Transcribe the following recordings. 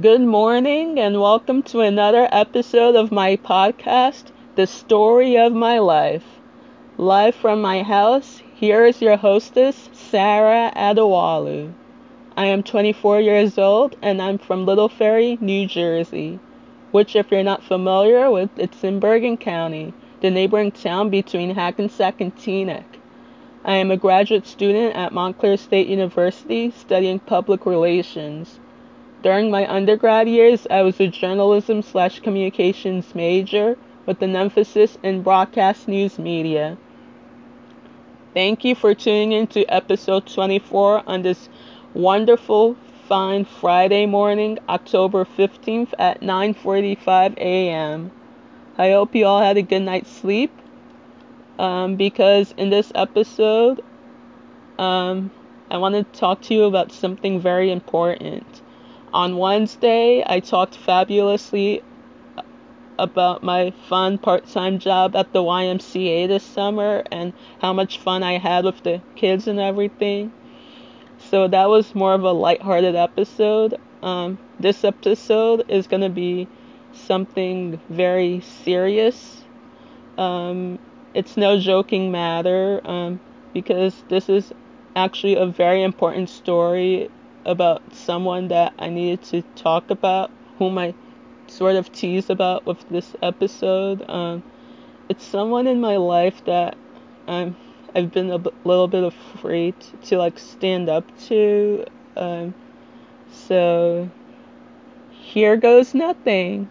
Good morning, and welcome to another episode of my podcast, The Story of My Life. Live from my house, here is your hostess, Sarah Adewalu. I am 24 years old and I'm from Little Ferry, New Jersey, which, if you're not familiar with, it's in Bergen County, the neighboring town between Hackensack and Teaneck. I am a graduate student at Montclair State University studying public relations. During my undergrad years, I was a journalism slash communications major with an emphasis in broadcast news media. Thank you for tuning in to episode 24 on this wonderful, fine Friday morning, October 15th at 9:45 a.m. I hope you all had a good night's sleep. Um, because in this episode, um, I want to talk to you about something very important. On Wednesday, I talked fabulously about my fun part time job at the YMCA this summer and how much fun I had with the kids and everything. So that was more of a lighthearted episode. Um, this episode is going to be something very serious. Um, it's no joking matter um, because this is actually a very important story about someone that I needed to talk about, whom I sort of tease about with this episode. Um, it's someone in my life that I'm I've been a b- little bit afraid to like stand up to. Um, so here goes nothing.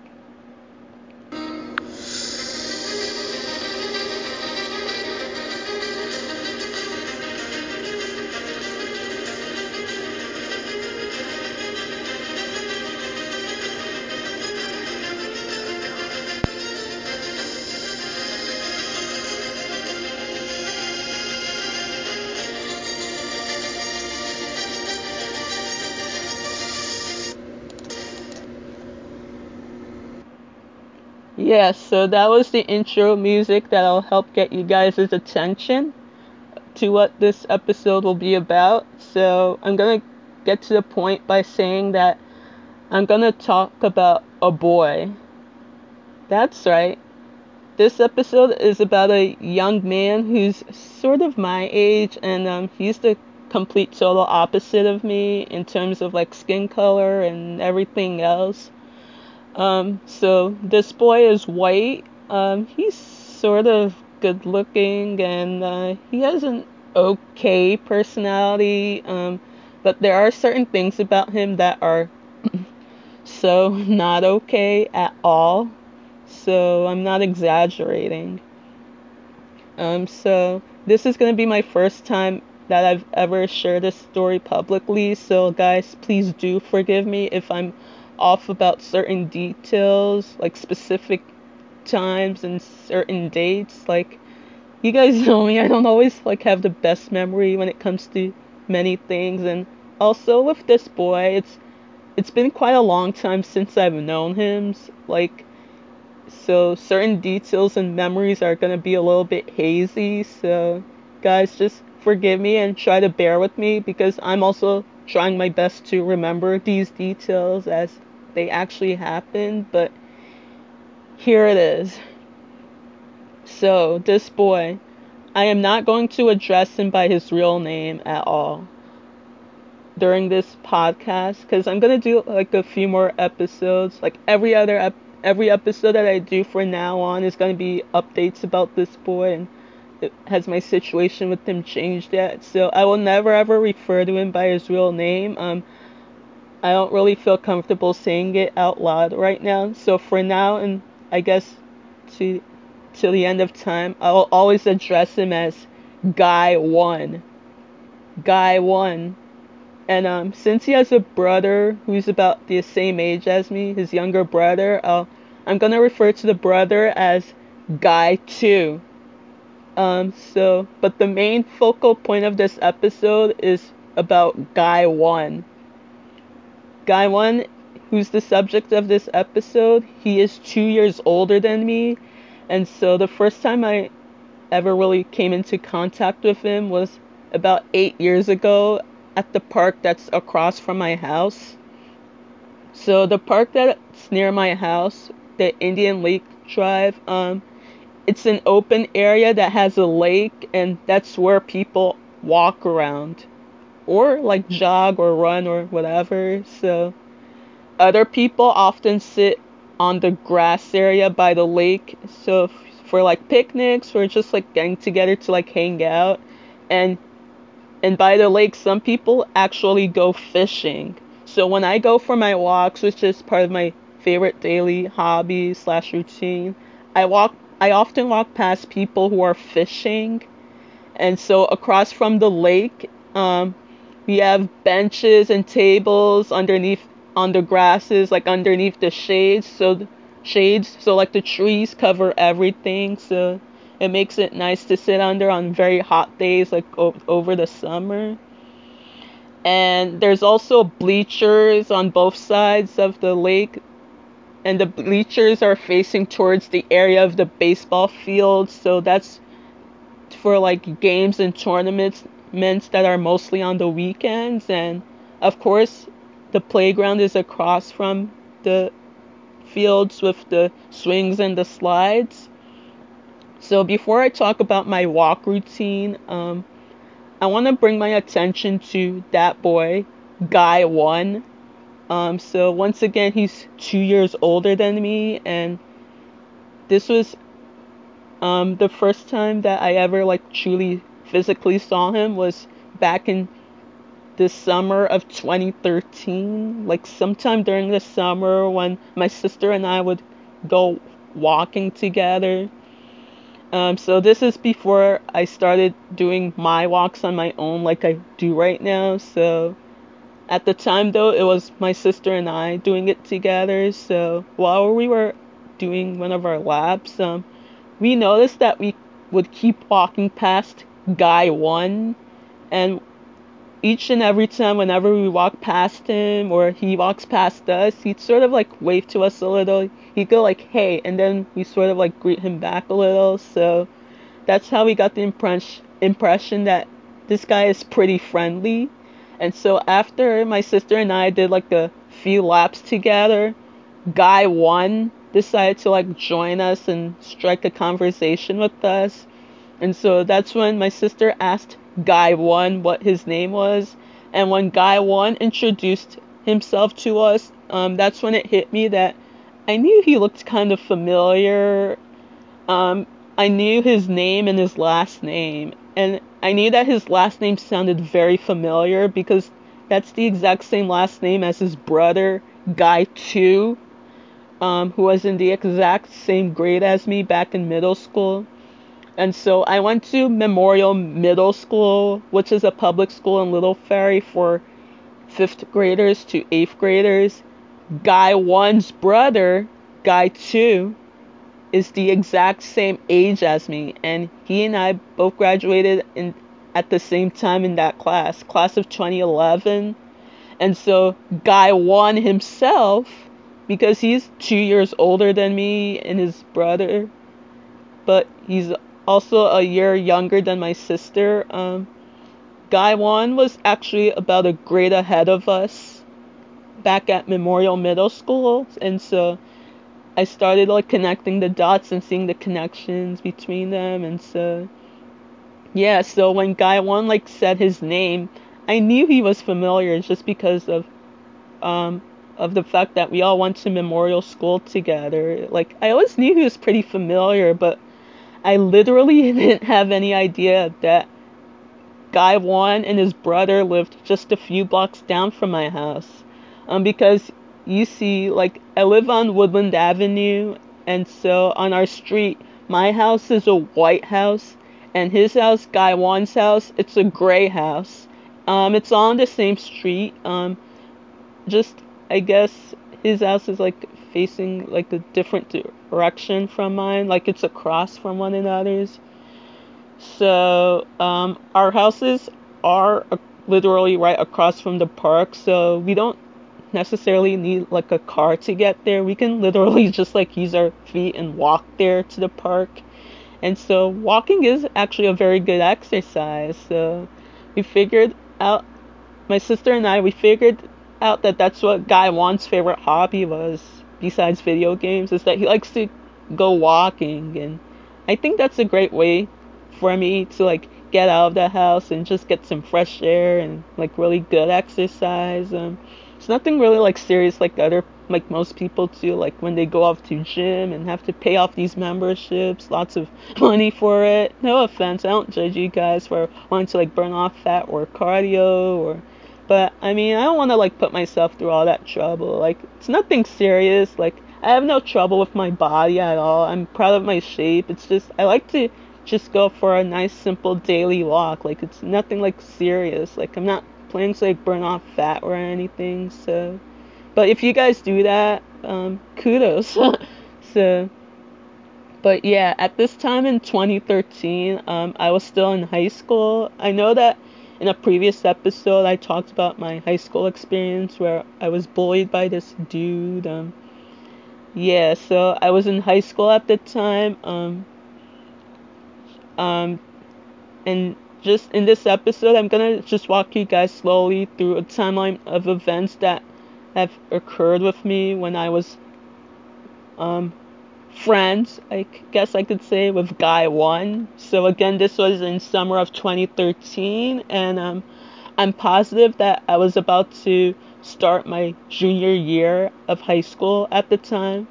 Yeah, so that was the intro music that'll help get you guys' attention to what this episode will be about. So I'm gonna get to the point by saying that I'm gonna talk about a boy. That's right. This episode is about a young man who's sort of my age, and um, he's the complete total opposite of me in terms of like skin color and everything else. Um, so this boy is white. Um, he's sort of good looking and uh, he has an okay personality. Um, but there are certain things about him that are so not okay at all. So I'm not exaggerating. Um, so this is gonna be my first time that I've ever shared this story publicly. So guys, please do forgive me if I'm off about certain details, like specific times and certain dates. Like you guys know me, I don't always like have the best memory when it comes to many things and also with this boy, it's it's been quite a long time since I've known him. Like so certain details and memories are to be a little bit hazy. So guys, just forgive me and try to bear with me because I'm also trying my best to remember these details as they actually happened, but here it is. So, this boy, I am not going to address him by his real name at all during this podcast because I'm going to do like a few more episodes. Like every other ep- every episode that I do from now on is going to be updates about this boy and has my situation with him changed yet. So I will never ever refer to him by his real name. Um I don't really feel comfortable saying it out loud right now. So for now, and I guess to till the end of time, I will always address him as Guy One. Guy One. And um, since he has a brother who's about the same age as me, his younger brother, I'll, I'm gonna refer to the brother as Guy Two. Um, so, but the main focal point of this episode is about Guy One. Guy one, who's the subject of this episode, he is two years older than me, and so the first time I ever really came into contact with him was about eight years ago at the park that's across from my house. So the park that's near my house, the Indian Lake Drive, um, it's an open area that has a lake, and that's where people walk around, or like hmm. jog or run or whatever. So other people often sit on the grass area by the lake. So for like picnics or just like getting together to like hang out, and and by the lake, some people actually go fishing. So when I go for my walks, which is part of my favorite daily hobby slash routine, I walk. I often walk past people who are fishing, and so across from the lake, um, we have benches and tables underneath on the grasses, like underneath the shades. So shades, so like the trees cover everything. So it makes it nice to sit under on very hot days, like o- over the summer. And there's also bleachers on both sides of the lake, and the bleachers are facing towards the area of the baseball field. So that's for like games and tournaments that are mostly on the weekends. And of course, the playground is across from the fields with the swings and the slides. So before I talk about my walk routine, um, I want to bring my attention to that boy, Guy One. Um, so once again, he's two years older than me, and this was um, the first time that I ever like truly physically saw him was back in the summer of 2013. Like sometime during the summer when my sister and I would go walking together um, so this is before I started doing my walks on my own like I do right now. So at the time though, it was my sister and I doing it together. So while we were doing one of our laps, um, we noticed that we would keep walking past guy one and each and every time whenever we walk past him or he walks past us, he'd sort of like wave to us a little. He'd go like, "Hey," and then we sort of like greet him back a little. So that's how we got the impression that this guy is pretty friendly. And so after my sister and I did like a few laps together, guy one decided to like join us and strike a conversation with us. And so that's when my sister asked Guy 1 what his name was. And when Guy 1 introduced himself to us, um, that's when it hit me that I knew he looked kind of familiar. Um, I knew his name and his last name. And I knew that his last name sounded very familiar because that's the exact same last name as his brother, Guy 2, um, who was in the exact same grade as me back in middle school. And so I went to Memorial Middle School, which is a public school in Little Ferry for fifth graders to eighth graders. Guy one's brother, Guy two, is the exact same age as me, and he and I both graduated in at the same time in that class, class of 2011. And so Guy One himself, because he's two years older than me and his brother, but he's also a year younger than my sister. Um, Guy One was actually about a grade ahead of us back at Memorial Middle School, and so I started like connecting the dots and seeing the connections between them, and so yeah. So when Guy One like said his name, I knew he was familiar just because of um of the fact that we all went to Memorial School together. Like I always knew he was pretty familiar, but I literally didn't have any idea that Guy One and his brother lived just a few blocks down from my house. Um, because you see, like, I live on Woodland Avenue, and so on our street, my house is a white house, and his house, Guy One's house, it's a gray house. Um, it's on the same street. Um, just, I guess, his house is like facing like a different direction from mine, like it's across from one another's. So um, our houses are uh, literally right across from the park, so we don't necessarily need like a car to get there. We can literally just like use our feet and walk there to the park. And so walking is actually a very good exercise. So we figured out my sister and I we figured out that that's what Guy One's favorite hobby was, besides video games, is that he likes to go walking, and I think that's a great way for me to like get out of the house and just get some fresh air and like really good exercise. Um, it's nothing really like serious like other like most people do, like when they go off to gym and have to pay off these memberships, lots of money for it. No offense, I don't judge you guys for wanting to like burn off fat or cardio or but I mean I don't wanna like put myself through all that trouble. Like it's nothing serious, like I have no trouble with my body at all. I'm proud of my shape. It's just I like to just go for a nice simple daily walk. Like it's nothing like serious. Like I'm not planning to like burn off fat or anything. So, but if you guys do that, um, kudos. so, but yeah, at this time in 2013, um, I was still in high school. I know that in a previous episode I talked about my high school experience where I was bullied by this dude. Um, yeah, so I was in high school at the time. Um, um, and just in this episode, I'm gonna just walk you guys slowly through a timeline of events that have occurred with me when I was um, friends, I guess I could say, with Guy One. So again, this was in summer of 2013, and um, I'm positive that I was about to start my junior year of high school at the time.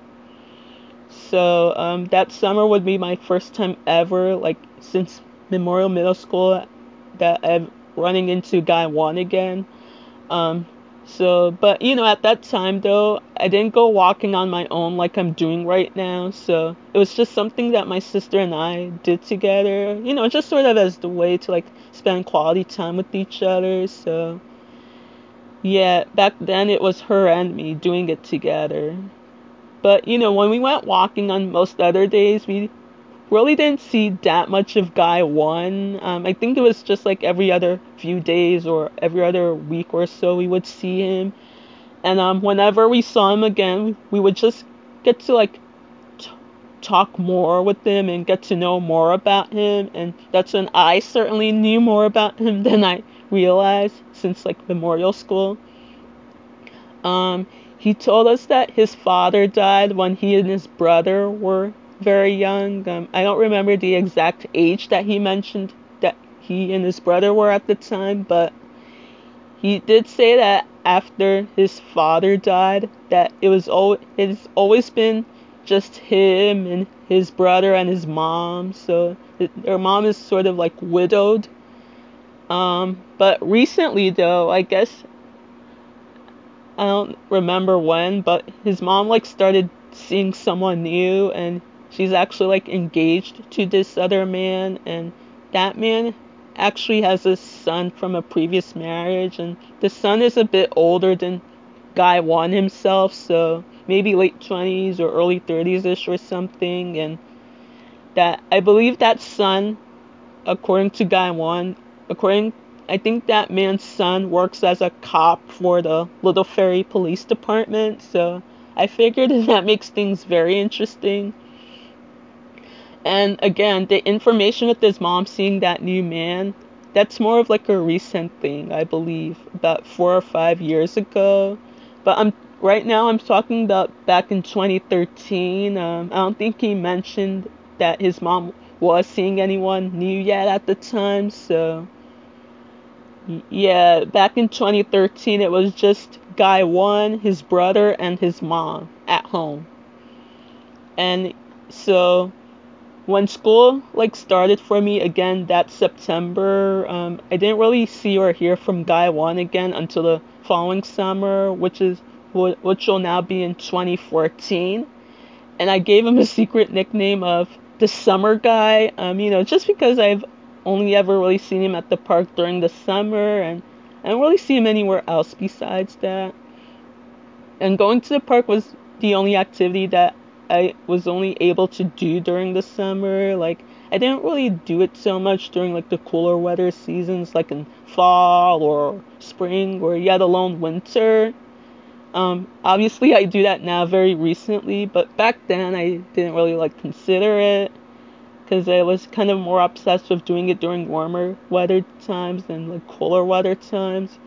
So um, that summer would be my first time ever, like since Memorial Middle School that I'm running into Guy One again. Um, so, but you know, at that time though, I didn't go walking on my own like I'm doing right now. So it was just something that my sister and I did together. You know, just sort of as the way to like spend quality time with each other. So yeah, back then it was her and me doing it together. But you know, when we went walking on most other days, we really didn't see that much of Guy One. Um, I think it was just like every other few days or every other week or so we would see him. And um, whenever we saw him again, we would just get to like t- talk more with him and get to know more about him. And that's when I certainly knew more about him than I realized since like memorial school. Um, he told us that his father died when he and his brother were very young. Um, I don't remember the exact age that he mentioned that he and his brother were at the time, but he did say that after his father died, that it was al- it's always been just him and his brother and his mom. So their mom is sort of like widowed. Um, but recently though, I guess I don't remember when, but his mom like started seeing someone new and she's actually like engaged to this other man and that man actually has a son from a previous marriage and the son is a bit older than guy One himself so maybe late 20s or early 30s ish or something and that i believe that son according to guy One according i think that man's son works as a cop for the little ferry police department so i figured that makes things very interesting and again, the information with his mom seeing that new man, that's more of like a recent thing, I believe, about four or five years ago. But I'm right now I'm talking about back in 2013. Um, I don't think he mentioned that his mom was seeing anyone new yet at the time. So yeah, back in 2013 it was just Guy one, his brother, and his mom at home. And so when school like started for me again that September, um, I didn't really see or hear from Guy One again until the following summer, which is which will now be in 2014. And I gave him a secret nickname of the summer guy. Um, you know, just because I've only ever really seen him at the park during the summer, and I don't really see him anywhere else besides that. And going to the park was the only activity that I was only able to do during the summer. Like I didn't really do it so much during like the cooler weather seasons, like in fall or spring or yet alone winter. Um, obviously, I do that now very recently, but back then I didn't really like consider it because I was kind of more obsessed with doing it during warmer weather times than like cooler weather times.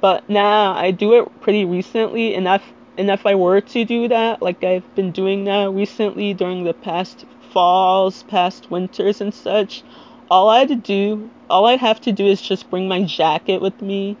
but now I do it pretty recently, and if and if I were to do that, like I've been doing now recently during the past falls, past winters and such, all I had to do, all I have to do is just bring my jacket with me.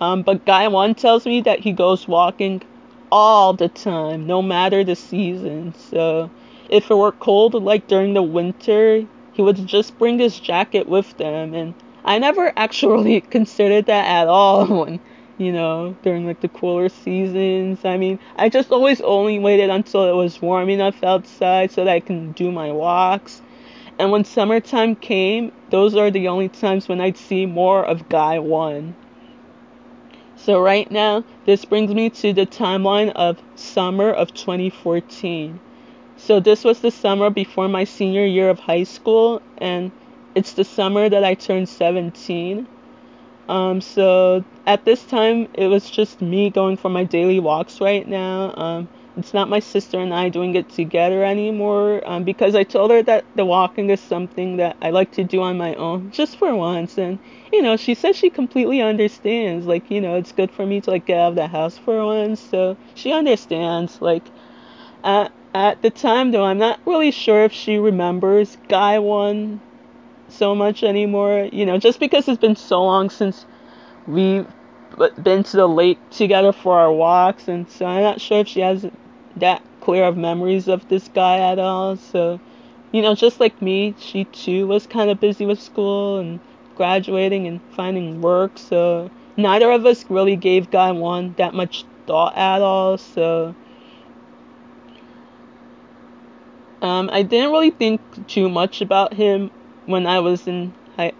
Um, but Guy One tells me that he goes walking all the time, no matter the season. So if it were cold, like during the winter, he would just bring his jacket with them, and I never actually considered that at all when, you know, during like the cooler seasons. I mean, I just always only waited until it was warm enough outside so that I can do my walks. And when summertime came, those are the only times when I'd see more of Guy 1. So right now, this brings me to the timeline of summer of 2014. So this was the summer before my senior year of high school, and it's the summer that I turned 17. Um, so at this time, it was just me going for my daily walks right now. Um, it's not my sister and I doing it together anymore um, because I told her that the walking is something that I like to do on my own just for once. And, you know, she says she completely understands. Like, you know, it's good for me to, like, get out of the house for once. So she understands. Like, at, at the time, though, I'm not really sure if she remembers Guy One so much anymore. You know, just because it's been so long since we've been to the lake together for our walks, and so I'm not sure if she has that clear of memories of this guy at all. So, you know, just like me, she too was kind of busy with school and graduating and finding work. So neither of us really gave Guy One that much thought at all. So. Um, I didn't really think too much about him when I was in high,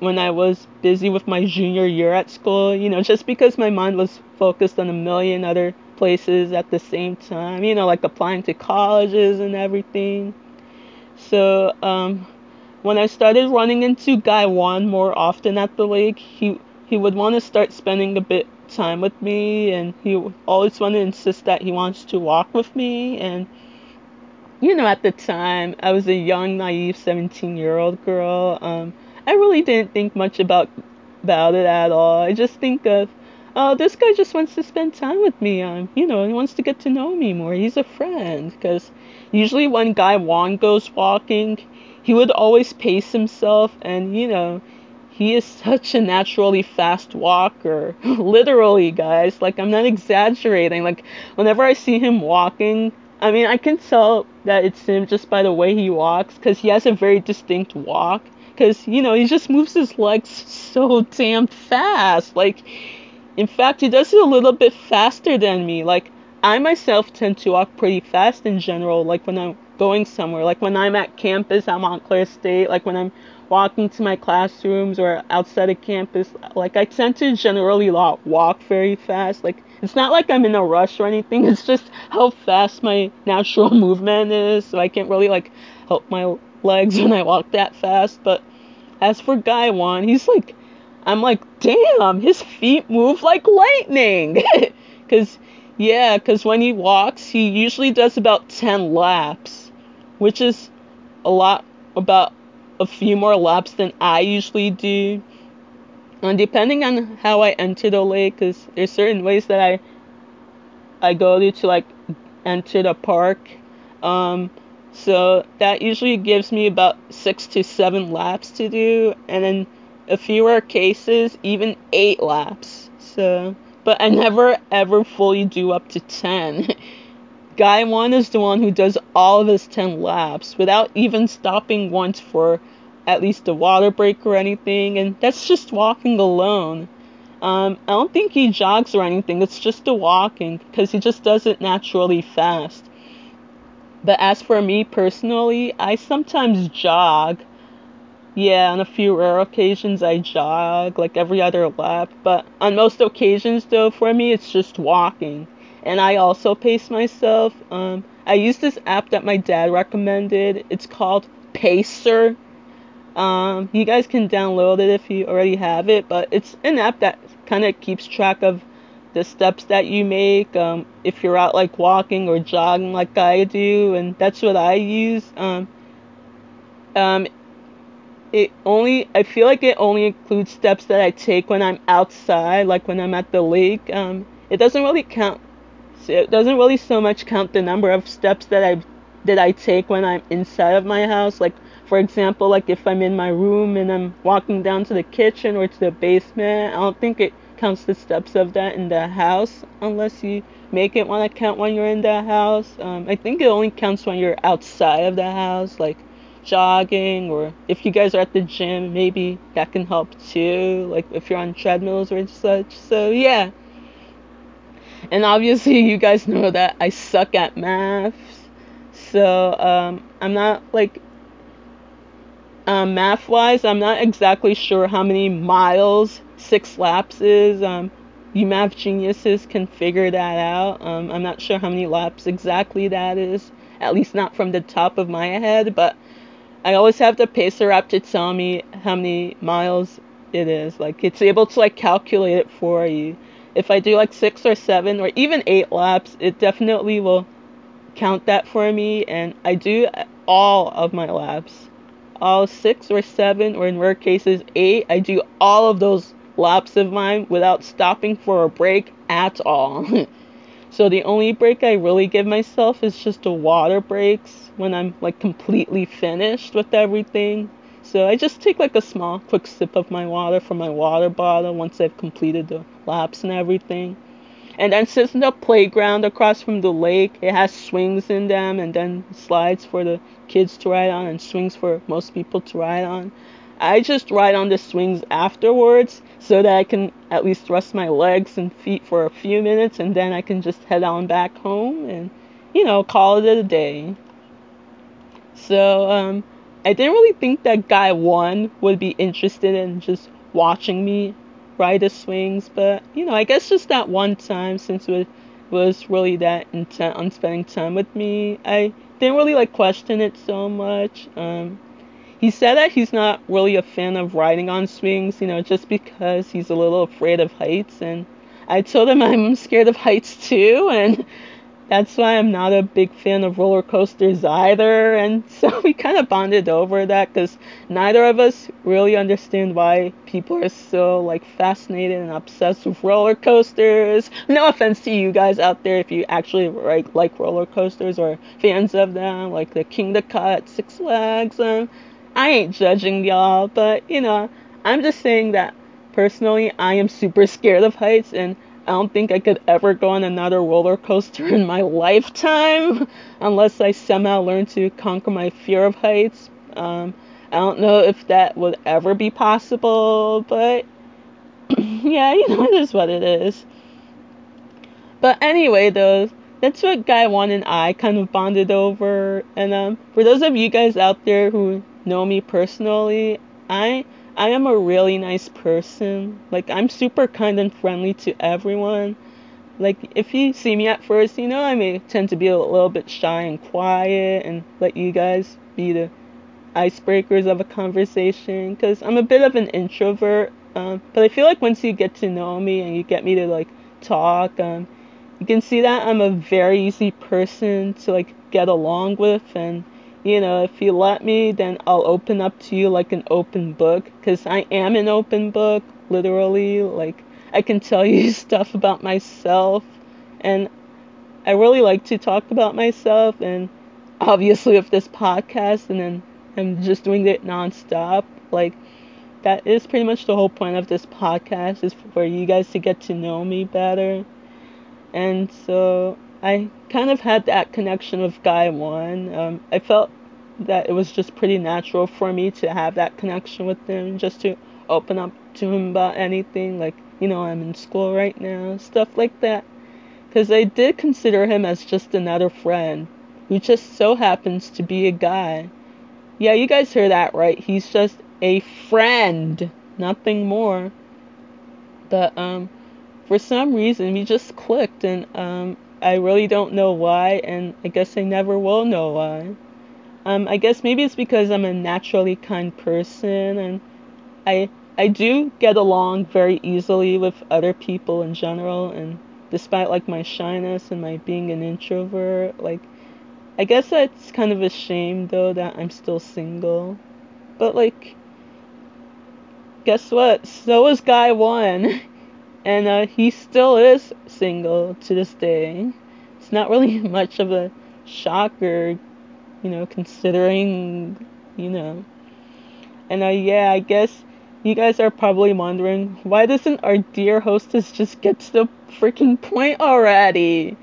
when I was busy with my junior year at school, you know, just because my mind was focused on a million other places at the same time, you know, like applying to colleges and everything. So, um, when I started running into Guy One more often at the lake, he he would want to start spending a bit time with me, and he always want to insist that he wants to walk with me, and you know, at the time, I was a young, naive 17 year old girl. Um, I really didn't think much about about it at all. I just think of, oh, this guy just wants to spend time with me. Um, you know, he wants to get to know me more. He's a friend. Because usually when Guy Wong goes walking, he would always pace himself, and you know, he is such a naturally fast walker. Literally, guys. Like I'm not exaggerating. Like whenever I see him walking, I mean, I can tell that it's him just by the way he walks, because he has a very distinct walk. Because, you know, he just moves his legs so damn fast. Like, in fact, he does it a little bit faster than me. Like, I myself tend to walk pretty fast in general, like when I'm going somewhere. Like when I'm at campus at Montclair State, like when I'm walking to my classrooms or outside of campus, like I tend to generally not walk very fast. Like it's not like I'm in a rush or anything. It's just how fast my natural movement is. So I can't really like help my legs when I walk that fast. But as for Guy One, he's like, I'm like, damn, his feet move like lightning. Cause yeah, cause when he walks, he usually does about 10 laps, which is a lot about a few more laps than I usually do. And depending on how I enter the lake, because there's certain ways that I I go to to like enter the park. Um, so that usually gives me about six to seven laps to do, and then a fewer cases, even eight laps. So, but I never ever fully do up to ten. Guy one is the one who does all of his ten laps without even stopping once for at least a water break or anything, and that's just walking alone. Um, I don't think he jogs or anything, it's just the walking, because he just does it naturally fast. But as for me personally, I sometimes jog. Yeah, on a few rare occasions I jog, like every other lap, but on most occasions though, for me it's just walking. And I also pace myself. Um, I use this app that my dad recommended. It's called Pacer um, you guys can download it if you already have it, but it's an app that kind of keeps track of the steps that you make um, if you're out like walking or jogging like I do, and that's what I use. Um, um, it only I feel like it only includes steps that I take when I'm outside, like when I'm at the lake. Um, it doesn't really count. It doesn't really so much count the number of steps that I that I take when I'm inside of my house. Like for example, like if I'm in my room and I'm walking down to the kitchen or to the basement, I don't think it counts the steps of that in the house unless you make it want to count when you're in the house. Um, I think it only counts when you're outside of the house, like jogging, or if you guys are at the gym, maybe that can help too, like if you're on treadmills or such. So, yeah. And obviously, you guys know that I suck at math. So, um, I'm not like um, math wise, I'm not exactly sure how many miles six laps is. Um, you math geniuses can figure that out. Um, I'm not sure how many laps exactly that is, at least not from the top of my head, but I always have the pacer app to tell me how many miles it is. Like it's able to like calculate it for you. If I do like six or seven or even eight laps, it definitely will count that for me, and I do all of my laps. All six or seven, or in rare cases, eight. I do all of those laps of mine without stopping for a break at all. so the only break I really give myself is just the water breaks when I'm like completely finished with everything. So I just take like a small quick sip of my water from my water bottle once I've completed the laps and everything. And then since the playground across from the lake, it has swings in them and then slides for the kids to ride on and swings for most people to ride on. I just ride on the swings afterwards so that I can at least rest my legs and feet for a few minutes and then I can just head on back home and, you know, call it a day. So, um, I didn't really think that guy one would be interested in just watching me ride the swings, but you know, I guess just that one time since it was really that intent on spending time with me, I didn't really like question it so much. Um, he said that he's not really a fan of riding on swings, you know, just because he's a little afraid of heights, and I told him I'm scared of heights too, and that's why I'm not a big fan of roller coasters either. And so we kind of bonded over that because neither of us really understand why people are so like fascinated and obsessed with roller coasters. No offense to you guys out there if you actually like like roller coasters or fans of them, like the Kingda Ka, Six Flags. Um, I ain't judging y'all, but you know, I'm just saying that personally, I am super scared of heights and I don't think I could ever go on another roller coaster in my lifetime unless I somehow learn to conquer my fear of heights. Um, I don't know if that would ever be possible, but yeah, you know, it is what it is. But anyway, though, that's what Guy One and I kind of bonded over. And um, for those of you guys out there who know me personally, I I am a really nice person. Like I'm super kind and friendly to everyone. Like if you see me at first, you know I may tend to be a little bit shy and quiet and let you guys be the icebreakers of a conversation because I'm a bit of an introvert. Um, but I feel like once you get to know me and you get me to like talk, um, you can see that I'm a very easy person to like get along with and you know, if you let me, then I'll open up to you like an open book because I am an open book, literally. Like, I can tell you stuff about myself, and I really like to talk about myself, and obviously, with this podcast, and then I'm just doing it nonstop. Like, that is pretty much the whole point of this podcast is for you guys to get to know me better. And so I kind of had that connection with Guy One. Um, I felt that it was just pretty natural for me to have that connection with him, just to open up to him about anything. Like, you know, I'm in school right now, stuff like that. Because I did consider him as just another friend who just so happens to be a guy. Yeah, you guys hear that right. He's just a friend, nothing more. But, um, for some reason, we just clicked, and, um, I really don't know why, and I guess I never will know why. Um, I guess maybe it's because I'm a naturally kind person, and I I do get along very easily with other people in general, and despite like my shyness and my being an introvert, like I guess that's kind of a shame though that I'm still single. But like guess what? So is guy one. And uh, he still is single to this day. It's not really much of a shocker, you know, considering, you know. And uh, yeah, I guess you guys are probably wondering why doesn't our dear hostess just get to the freaking point already?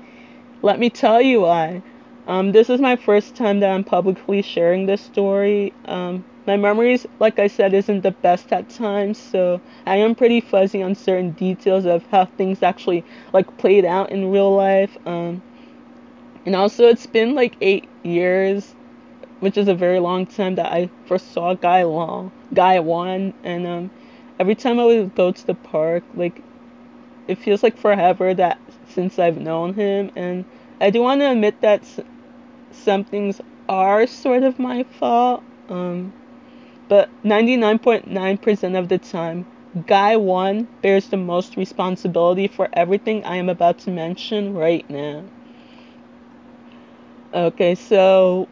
Let me tell you why. Um, this is my first time that I'm publicly sharing this story. Um, my memories, like I said, isn't the best at times, so I am pretty fuzzy on certain details of how things actually like played out in real life. Um, and also, it's been like eight years, which is a very long time that I first saw Guy Long, Guy One, and um, every time I would go to the park, like it feels like forever that since I've known him, and I do want to admit that some things are sort of my fault. Um, but 99.9% of the time, Guy 1 bears the most responsibility for everything I am about to mention right now. Okay, so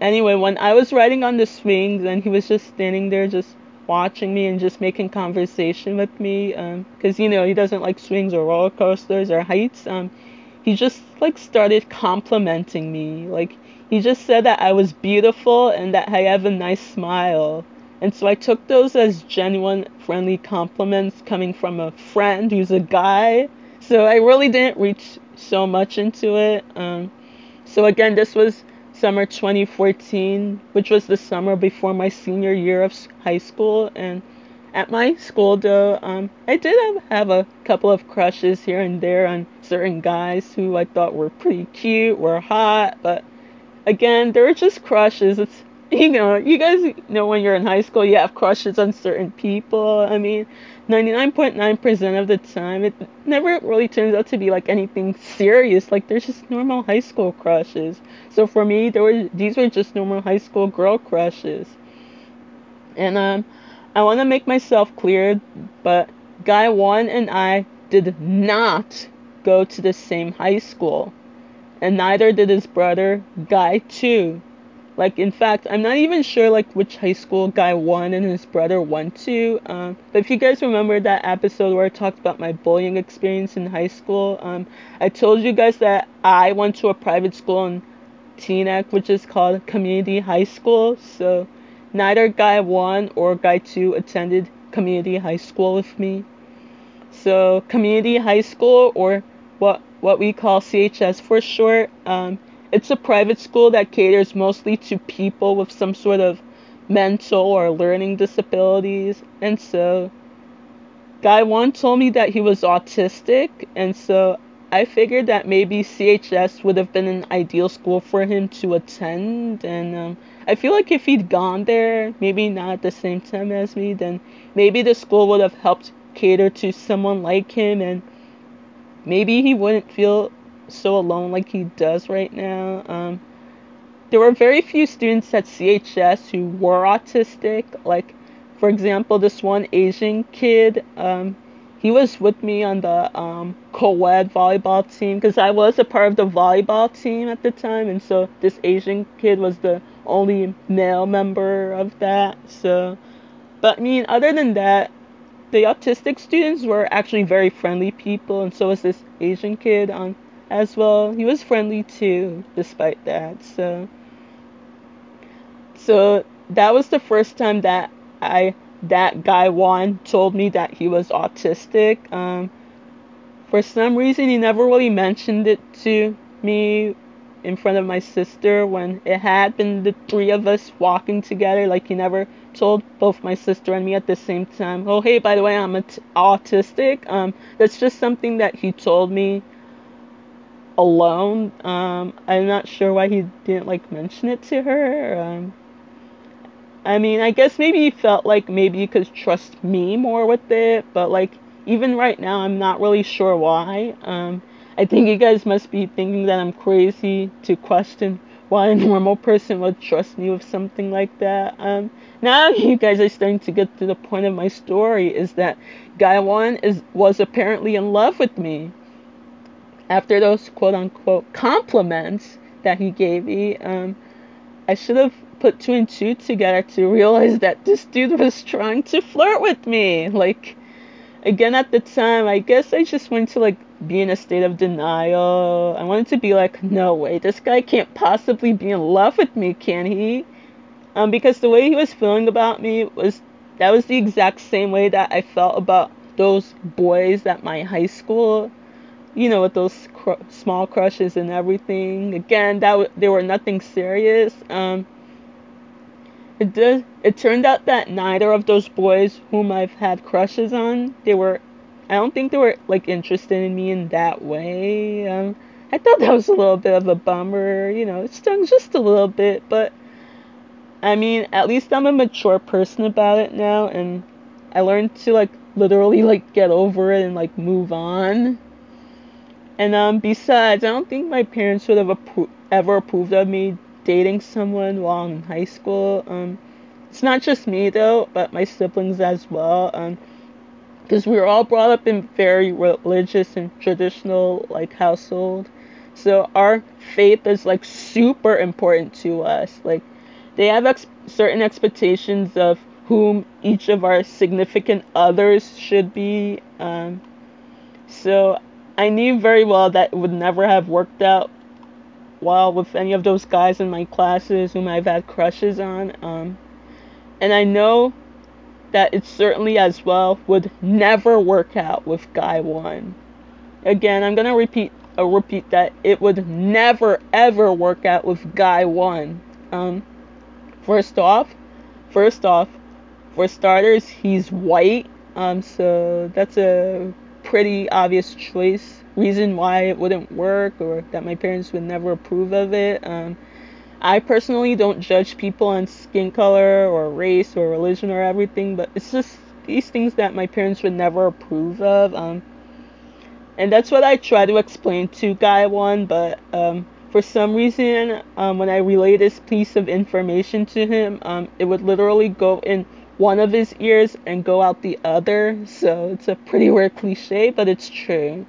anyway, when I was riding on the swings and he was just standing there just watching me and just making conversation with me, because um, you know he doesn't like swings or roller coasters or heights. Um, he just like started complimenting me, like he just said that I was beautiful and that I have a nice smile. And so I took those as genuine, friendly compliments coming from a friend who's a guy. So I really didn't reach so much into it. Um, so again, this was summer 2014, which was the summer before my senior year of high school. And at my school, though, um, I did have, have a couple of crushes here and there on certain guys who I thought were pretty cute, were hot, but again, they're just crushes. It's you know, you guys know when you're in high school, you have crushes on certain people. I mean, 99.9% of the time, it never really turns out to be like anything serious. Like there's just normal high school crushes. So for me, there were these were just normal high school girl crushes. And um, I want to make myself clear, but guy one and I did not go to the same high school and neither did his brother, Guy 2. Like, in fact, I'm not even sure, like, which high school Guy 1 and his brother went to. Um, but if you guys remember that episode where I talked about my bullying experience in high school, um, I told you guys that I went to a private school in Teaneck, which is called Community High School. So, neither Guy 1 or Guy 2 attended Community High School with me. So, Community High School, or what we call CHS for short. Um, it's a private school that caters mostly to people with some sort of mental or learning disabilities. And so, Guy one told me that he was autistic, and so I figured that maybe CHS would have been an ideal school for him to attend. And um, I feel like if he'd gone there, maybe not at the same time as me, then maybe the school would have helped cater to someone like him and maybe he wouldn't feel so alone like he does right now. Um, there were very few students at CHS who were autistic. Like, for example, this one Asian kid, um, he was with me on the um, co-ed volleyball team because I was a part of the volleyball team at the time, and so this Asian kid was the only male member of that. So, but I mean, other than that, the autistic students were actually very friendly people, and so was this Asian kid on as well. He was friendly too, despite that. So, so that was the first time that I that guy Juan told me that he was autistic. Um, for some reason, he never really mentioned it to me in front of my sister when it had been the three of us walking together. Like he never told both my sister and me at the same time, "Oh, hey, by the way, I'm autistic." Um, that's just something that he told me alone. Um, I'm not sure why he didn't like mention it to her. Um, I mean, I guess maybe he felt like maybe he could trust me more with it, but like even right now, I'm not really sure why. Um, I think you guys must be thinking that I'm crazy to question why a normal person would trust me with something like that. Um, now you guys are starting to get to the point of my story is that guy one is was apparently in love with me. After those quote unquote compliments that he gave me, um, I should have put two and two together to realize that this dude was trying to flirt with me. Like, again, at the time, I guess I just wanted to, like, be in a state of denial. I wanted to be like, no way, this guy can't possibly be in love with me, can he? Um, because the way he was feeling about me was that was the exact same way that I felt about those boys at my high school. You know, with those cr- small crushes and everything. Again, that w- they were nothing serious. Um, it did. It turned out that neither of those boys whom I've had crushes on, they were. I don't think they were like interested in me in that way. Um, I thought that was a little bit of a bummer. You know, it stung just a little bit, but I mean, at least I'm a mature person about it now, and I learned to like literally like get over it and like move on. And um, besides, I don't think my parents would have appro- ever approved of me dating someone while in high school. Um, it's not just me though, but my siblings as well. Um, because we were all brought up in very religious and traditional like household, so our faith is like super important to us. Like they have ex- certain expectations of whom each of our significant others should be. Um, so I knew very well that it would never have worked out well with any of those guys in my classes whom I've had crushes on. Um, and I know that it certainly as well would never work out with guy one. Again, I'm gonna repeat uh, repeat that it would never ever work out with guy one. Um, First off, first off, for starters, he's white. Um, so that's a pretty obvious choice. Reason why it wouldn't work or that my parents would never approve of it. Um, I personally don't judge people on skin color or race or religion or everything, but it's just these things that my parents would never approve of. Um, and that's what I try to explain to Guy One, but um, for some reason, um, when I relay this piece of information to him, um, it would literally go in one of his ears and go out the other. So it's a pretty weird cliche, but it's true.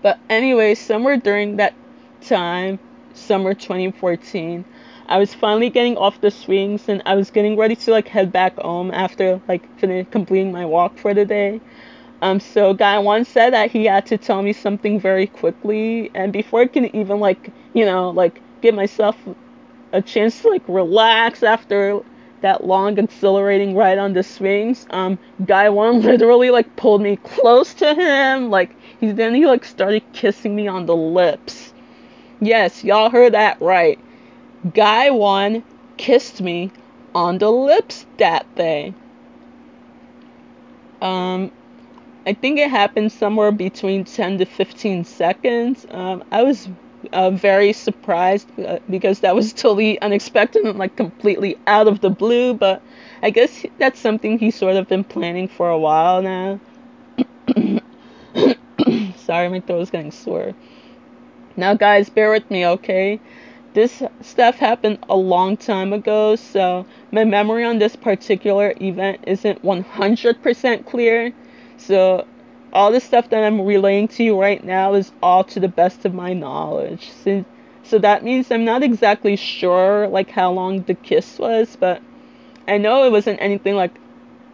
But anyway, somewhere during that time, summer 2014, I was finally getting off the swings and I was getting ready to like head back home after like finish completing my walk for the day. Um, so guy one said that he had to tell me something very quickly, and before I can even like, you know, like give myself a chance to like relax after that long exhilarating ride on the swings, um, guy one literally like pulled me close to him, like he then he like started kissing me on the lips. Yes, y'all heard that right. Guy one kissed me on the lips that day. Um, I think it happened somewhere between 10 to 15 seconds. Um, I was uh, very surprised uh, because that was totally unexpected and like completely out of the blue. But I guess that's something he's sort of been planning for a while now. Sorry, my throat is getting sore. Now, guys, bear with me, okay? This stuff happened a long time ago, so my memory on this particular event isn't 100% clear. So all the stuff that I'm relaying to you right now is all to the best of my knowledge. So, so that means I'm not exactly sure like how long the kiss was, but I know it wasn't anything like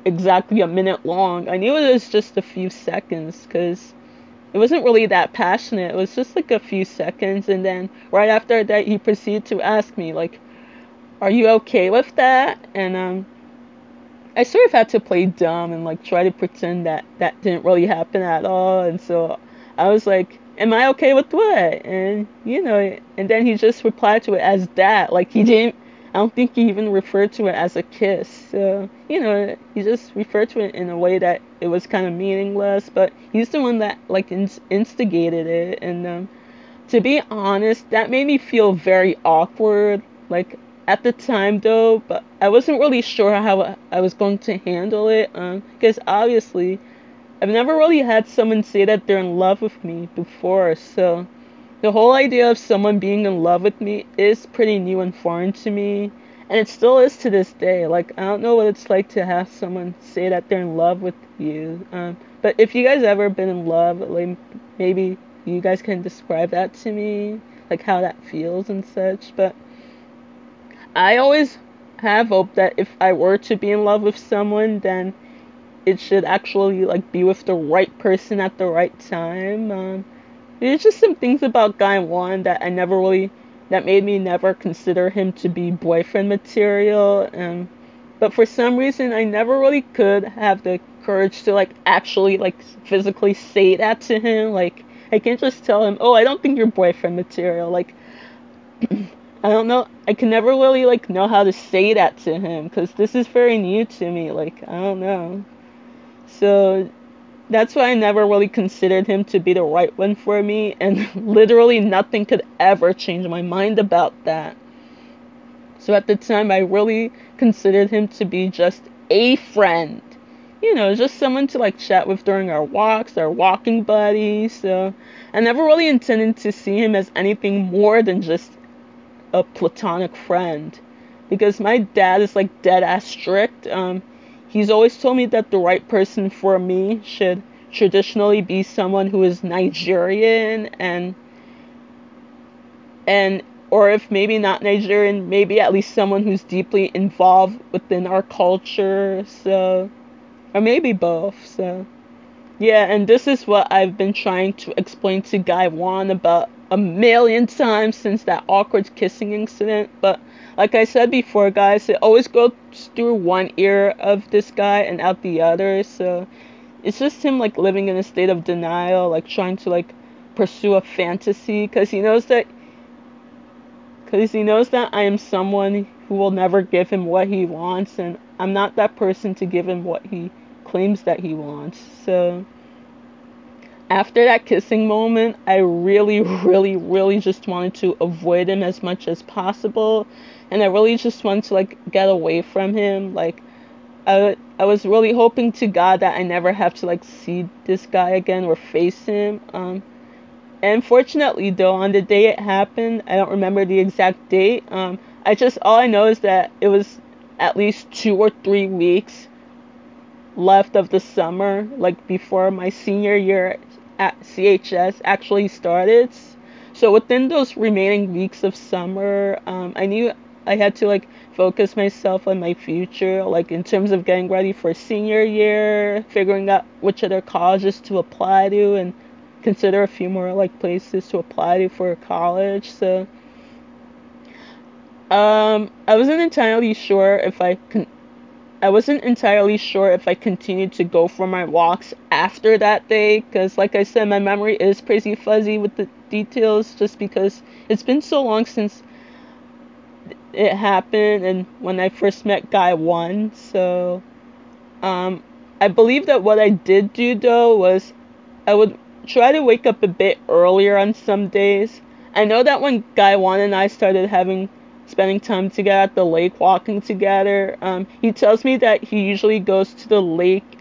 exactly a minute long. I knew it was just a few seconds cuz it wasn't really that passionate. It was just like a few seconds and then right after that he proceeded to ask me like are you okay with that? And um I sort of had to play dumb and like try to pretend that that didn't really happen at all. And so I was like, "Am I okay with what?" And you know, and then he just replied to it as that. Like he didn't. I don't think he even referred to it as a kiss. So you know, he just referred to it in a way that it was kind of meaningless. But he's the one that like instigated it. And um, to be honest, that made me feel very awkward. Like at the time though, but I wasn't really sure how I was going to handle it um, because obviously I've never really had someone say that they're in love with me before, so the whole idea of someone being in love with me is pretty new and foreign to me, and it still is to this day. Like I don't know what it's like to have someone say that they're in love with you. Um, but if you guys ever been in love, like maybe you guys can describe that to me, like how that feels and such. But I always have hope that if I were to be in love with someone, then it should actually like be with the right person at the right time. Um, there's just some things about Guy One that I never really that made me never consider him to be boyfriend material. Um, but for some reason, I never really could have the courage to like actually like physically say that to him. Like I can't just tell him, "Oh, I don't think you're boyfriend material." Like I don't know. I can never really like know how to say that to him because this is very new to me. Like I don't know. So that's why I never really considered him to be the right one for me, and literally nothing could ever change my mind about that. So at the time, I really considered him to be just a friend. You know, just someone to like chat with during our walks, our walking buddies. So I never really intended to see him as anything more than just a platonic friend. Because my dad is like dead ass strict. Um, He's always told me that the right person for me should traditionally be someone who is Nigerian and and or if maybe not Nigerian, maybe at least someone who's deeply involved within our culture. So or maybe both. So yeah, and this is what I've been trying to explain to Guy One about a million times since that awkward kissing incident, but like I said before, guys, it always goes through one ear of this guy and out the other. So it's just him like living in a state of denial, like trying to like pursue a fantasy because he knows that because he knows that I am someone who will never give him what he wants, and I'm not that person to give him what he claims that he wants. So after that kissing moment, I really, really, really just wanted to avoid him as much as possible and I really just wanted to like get away from him. Like I I was really hoping to God that I never have to like see this guy again or face him. Um, and fortunately though, on the day it happened, I don't remember the exact date. Um, I just all I know is that it was at least two or three weeks left of the summer, like before my senior year at CHS actually started. So within those remaining weeks of summer, um, I knew I had to like focus myself on my future, like in terms of getting ready for senior year, figuring out which other colleges to apply to, and consider a few more like places to apply to for college. So um, I wasn't entirely sure if I can. I wasn't entirely sure if I continued to go for my walks after that day, because, like I said, my memory is pretty fuzzy with the details, just because it's been so long since it happened and when I first met Guy One. So um, I believe that what I did do though was I would try to wake up a bit earlier on some days. I know that when Guy One and I started having spending time together at the lake walking together, um, he tells me that he usually goes to the lake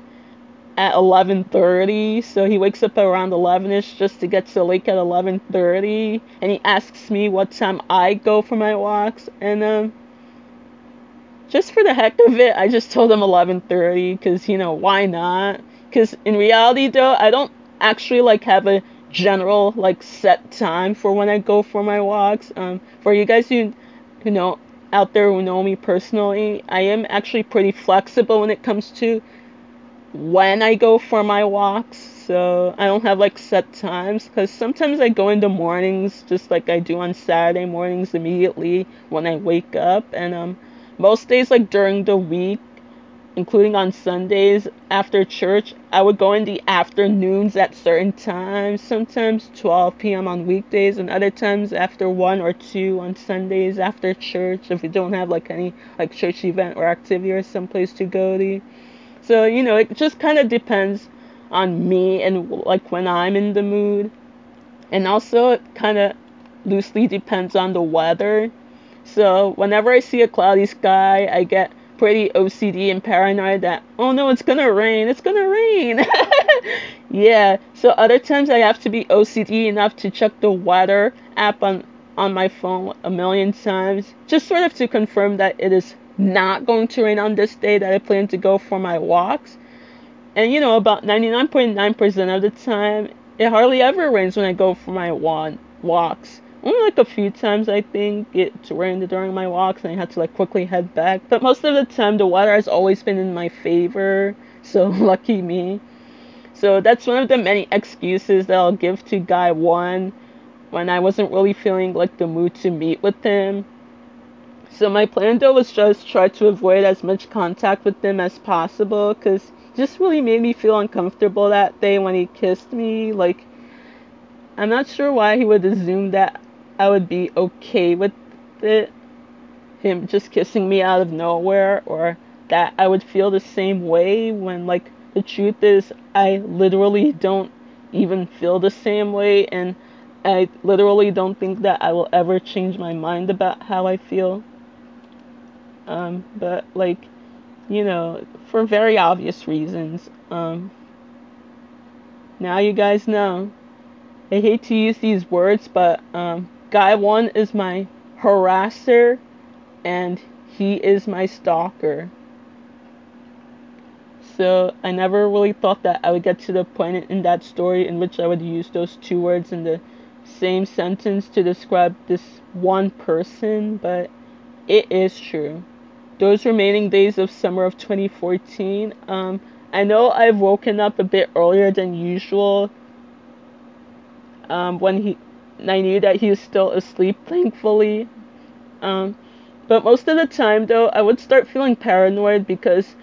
at 11:30, so he wakes up around 11ish just to get to the lake at 11:30, and he asks me what time I go for my walks, and um, just for the heck of it, I just told him 11:30 because you know why not? Because in reality, though, I don't actually like have a general like set time for when I go for my walks. Um, for you guys who who know out there who know me personally, I am actually pretty flexible when it comes to when I go for my walks. So I don't have like set times because sometimes I go in the mornings just like I do on Saturday mornings immediately when I wake up. And um, most days, like during the week, including on Sundays after church, I would go in the afternoons at certain times, sometimes 12 p.m. on weekdays, and other times after 1 or 2 on Sundays after church if we don't have like any like church event or activity or someplace to go to. So, you know, it just kind of depends on me and like when I'm in the mood. And also, it kind of loosely depends on the weather. So, whenever I see a cloudy sky, I get pretty OCD and paranoid that, oh no, it's gonna rain, it's gonna rain. yeah, so other times I have to be OCD enough to check the weather app on, on my phone a million times, just sort of to confirm that it is not going to rain on this day that I plan to go for my walks. And you know, about 99.9% of the time, it hardly ever rains when I go for my walks. Only like a few times I think it rained during my walks and I had to like quickly head back. But most of the time the weather has always been in my favor, so lucky me. So that's one of the many excuses that I'll give to guy one when I wasn't really feeling like the mood to meet with him. So my plan though was just try to avoid as much contact with him as possible because just really made me feel uncomfortable that day when he kissed me. Like I'm not sure why he would assume that I would be okay with it, him just kissing me out of nowhere, or that I would feel the same way when, like, the truth is, I literally don't even feel the same way, and I literally don't think that I will ever change my mind about how I feel. Um, but, like, you know, for very obvious reasons. Um, now you guys know. I hate to use these words, but um, Guy one is my harasser and he is my stalker. So I never really thought that I would get to the point in that story in which I would use those two words in the same sentence to describe this one person, but it is true. Those remaining days of summer of 2014, um, I know I've woken up a bit earlier than usual um, when he I knew that he was still asleep, thankfully. Um, but most of the time, though, I would start feeling paranoid because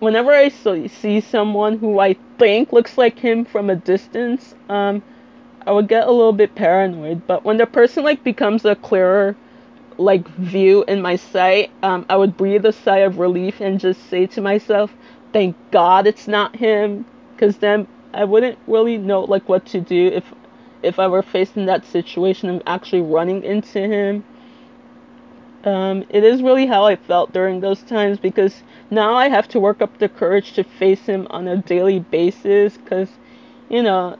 whenever I see someone who I think looks like him from a distance, um, I would get a little bit paranoid. But when the person like becomes a clearer like view in my sight, um, I would breathe a sigh of relief and just say to myself, "Thank God it's not him," because then I wouldn't really know like what to do if if I were faced in that situation of actually running into him. Um, it is really how I felt during those times because now I have to work up the courage to face him on a daily basis because, you know,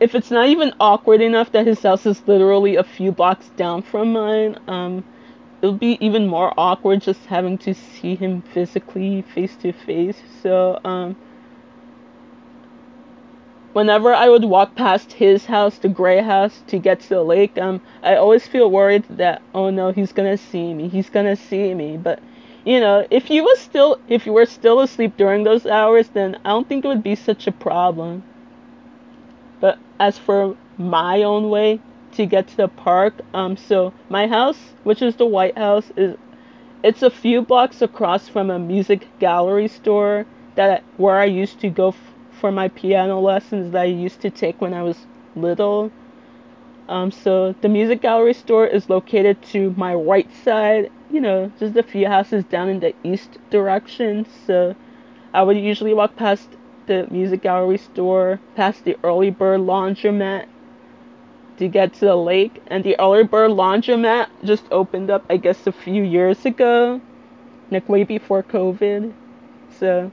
if it's not even awkward enough that his house is literally a few blocks down from mine, um, it'll be even more awkward just having to see him physically face to face. So, um, whenever I would walk past his house, the gray house, to get to the lake, um, I always feel worried that oh no, he's gonna see me. He's gonna see me. But you know, if you was still if you were still asleep during those hours, then I don't think it would be such a problem. But as for my own way to get to the park, um, so my house, which is the White House, is it's a few blocks across from a music gallery store that where I used to go for my piano lessons that I used to take when I was little. Um, so the music gallery store is located to my right side, you know, just a few houses down in the east direction. So I would usually walk past the music gallery store, past the early bird laundromat to get to the lake. And the early bird laundromat just opened up, I guess, a few years ago, like way before COVID. So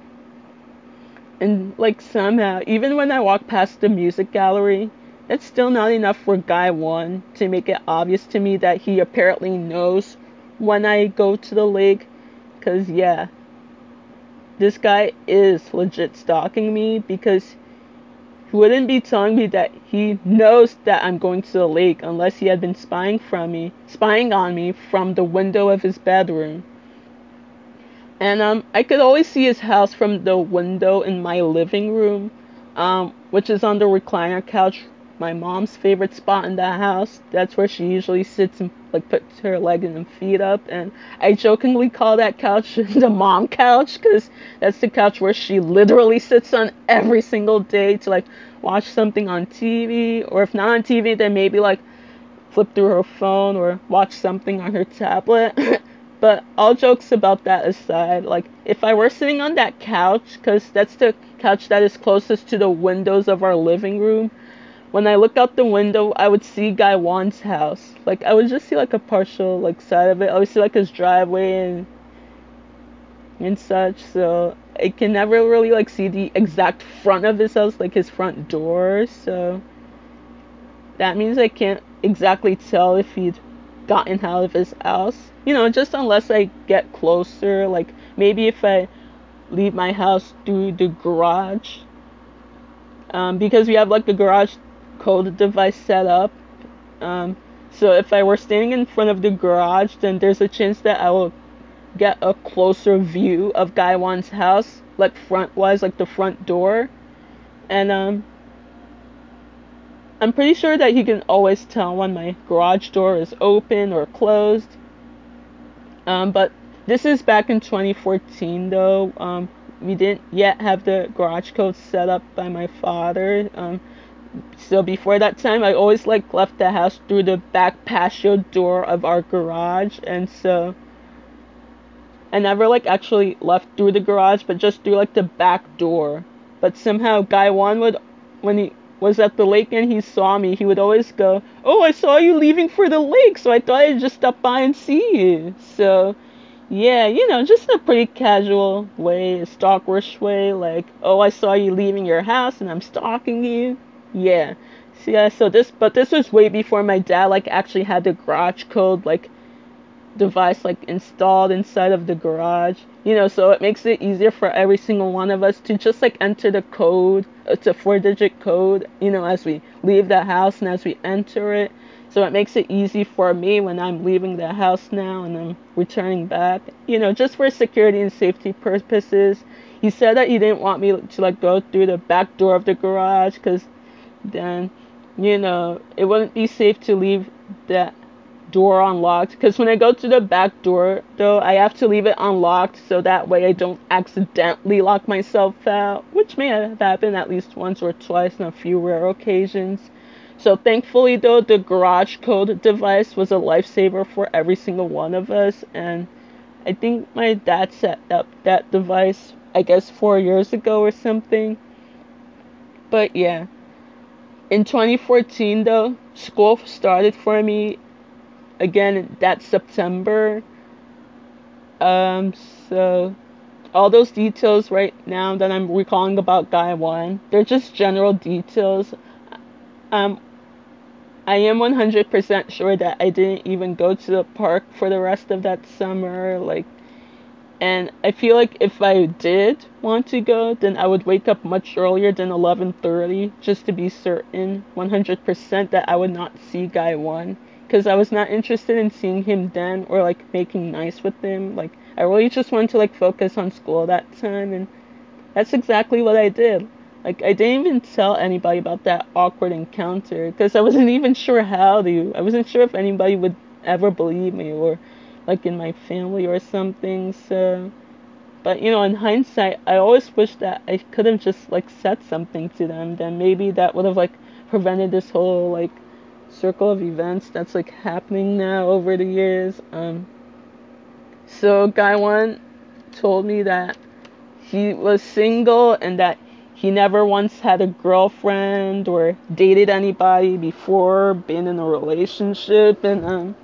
and like somehow, even when I walk past the music gallery, it's still not enough for Guy 1 to make it obvious to me that he apparently knows when I go to the lake. Because, yeah, this guy is legit stalking me because he wouldn't be telling me that he knows that I'm going to the lake unless he had been spying from me, spying on me from the window of his bedroom. And um, I could always see his house from the window in my living room, um, which is on the recliner couch, my mom's favorite spot in the house. That's where she usually sits and like puts her leg and feet up. And I jokingly call that couch the mom couch because that's the couch where she literally sits on every single day to like watch something on TV, or if not on TV, then maybe like flip through her phone or watch something on her tablet. But all jokes about that aside, like if I were sitting on that couch, because that's the couch that is closest to the windows of our living room, when I look out the window, I would see Guy One's house. Like I would just see like a partial like side of it. I would see like his driveway and and such. So I can never really like see the exact front of his house, like his front door. So that means I can't exactly tell if he'd gotten out of his house. You know, just unless I get closer, like maybe if I leave my house through the garage. Um, because we have like the garage code device set up. Um, So if I were standing in front of the garage, then there's a chance that I will get a closer view of Guy One's house, like front wise, like the front door. And um I'm pretty sure that he can always tell when my garage door is open or closed. Um, but this is back in 2014 though. Um, we didn't yet have the garage code set up by my father. Um, so before that time, I always like left the house through the back patio door of our garage, and so I never like actually left through the garage, but just through like the back door. But somehow Guy One would, when he was at the lake and he saw me, he would always go, "Oh, I saw you leaving for the lake, so I thought I'd just stop by and see you." So, yeah, you know, just in a pretty casual way, a stalkerish way, like, "Oh, I saw you leaving your house and I'm stalking you." Yeah. So, yeah, so this, but this was way before my dad like actually had the garage code like device like installed inside of the garage you know so it makes it easier for every single one of us to just like enter the code uh, it's a four digit code you know as we leave the house and as we enter it. So it makes it easy for me when i'm leaving the house now and i'm returning back. You know just for security and safety purposes. He said that he didn't want me to like go through the back door of the garage because then you know it wouldn't be safe to leave that door unlocked. Because when I go to the back door though I have to leave it unlocked so that way I don't accidentally lock myself out which may have happened at least once or twice on a few rare occasions. So thankfully though the garage code device was a lifesaver for every single one of us and I think my dad set up that device I guess 4 years ago or something. But yeah. In 2014 though school started for me again that September. Um, so all those details right now that I'm recalling about Guy One, they're just general details. Um, I am 100% sure that I didn't even go to the park for the rest of that summer. Like, and I feel like if I did want to go, then I would wake up much earlier than 11:30 just to be certain 100% that I would not see Guy One because I was not interested in seeing him then or like making nice with him. Like I really just wanted to like focus on school that time and that's exactly what I did. Like I didn't even tell anybody about that awkward encounter because I wasn't even sure how to. I wasn't sure if anybody would ever believe me or like in my family or something. So but you know, in hindsight, I always wish that I could have just like said something to them. Then maybe that would have like prevented this whole like circle of events that's like happening now over the years. Um, so one told me that he was single and that he never once had a girlfriend or dated anybody before, been in a relationship, and um,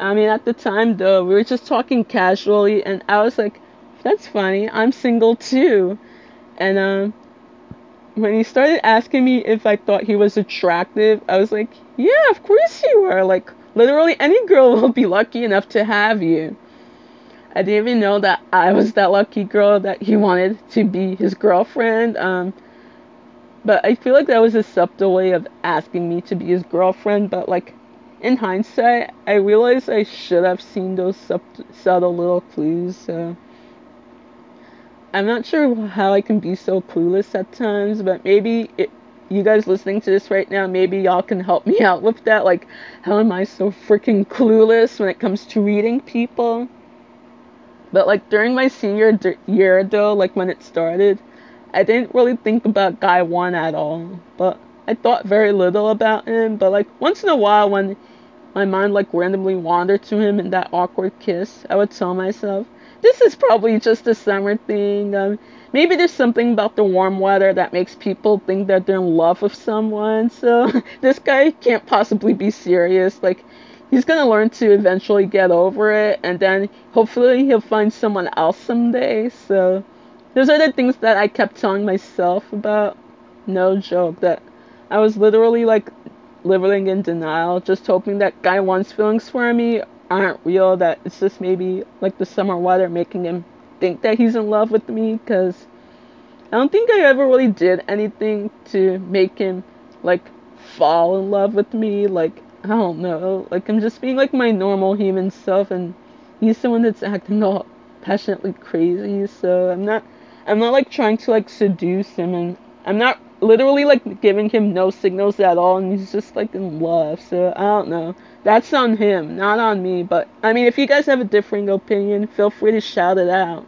I mean at the time though we were just talking casually, and I was like, "That's funny, I'm single too," and um, when he started asking me if I thought he was attractive, I was like, yeah, of course you are. Like, literally any girl will be lucky enough to have you. I didn't even know that I was that lucky girl that he wanted to be his girlfriend. Um, but I feel like that was a subtle way of asking me to be his girlfriend. But like, in hindsight, I realized I should have seen those sub- subtle little clues. So I'm not sure how I can be so clueless at times, but maybe it, you guys listening to this right now, maybe y'all can help me out with that. Like, how am I so freaking clueless when it comes to reading people? But like during my senior d- year, though, like when it started, I didn't really think about Guy One at all. But I thought very little about him. But like once in a while, when my mind like randomly wandered to him in that awkward kiss, I would tell myself, this is probably just a summer thing. Um, maybe there's something about the warm weather that makes people think that they're in love with someone. So this guy can't possibly be serious. Like he's gonna learn to eventually get over it, and then hopefully he'll find someone else someday. So those are the things that I kept telling myself about. No joke. That I was literally like living in denial, just hoping that guy one's feelings for me aren't real, that it's just maybe like the summer weather making him think that he's in love with me because I don't think I ever really did anything to make him like fall in love with me. Like I don't know. Like I'm just being like my normal human self, and he's someone that's acting all passionately crazy. So I'm not, I'm not like trying to like seduce him, and I'm not literally like giving him no signals at all, and he's just like in love. So I don't know. That's on him, not on me. But I mean, if you guys have a differing opinion, feel free to shout it out.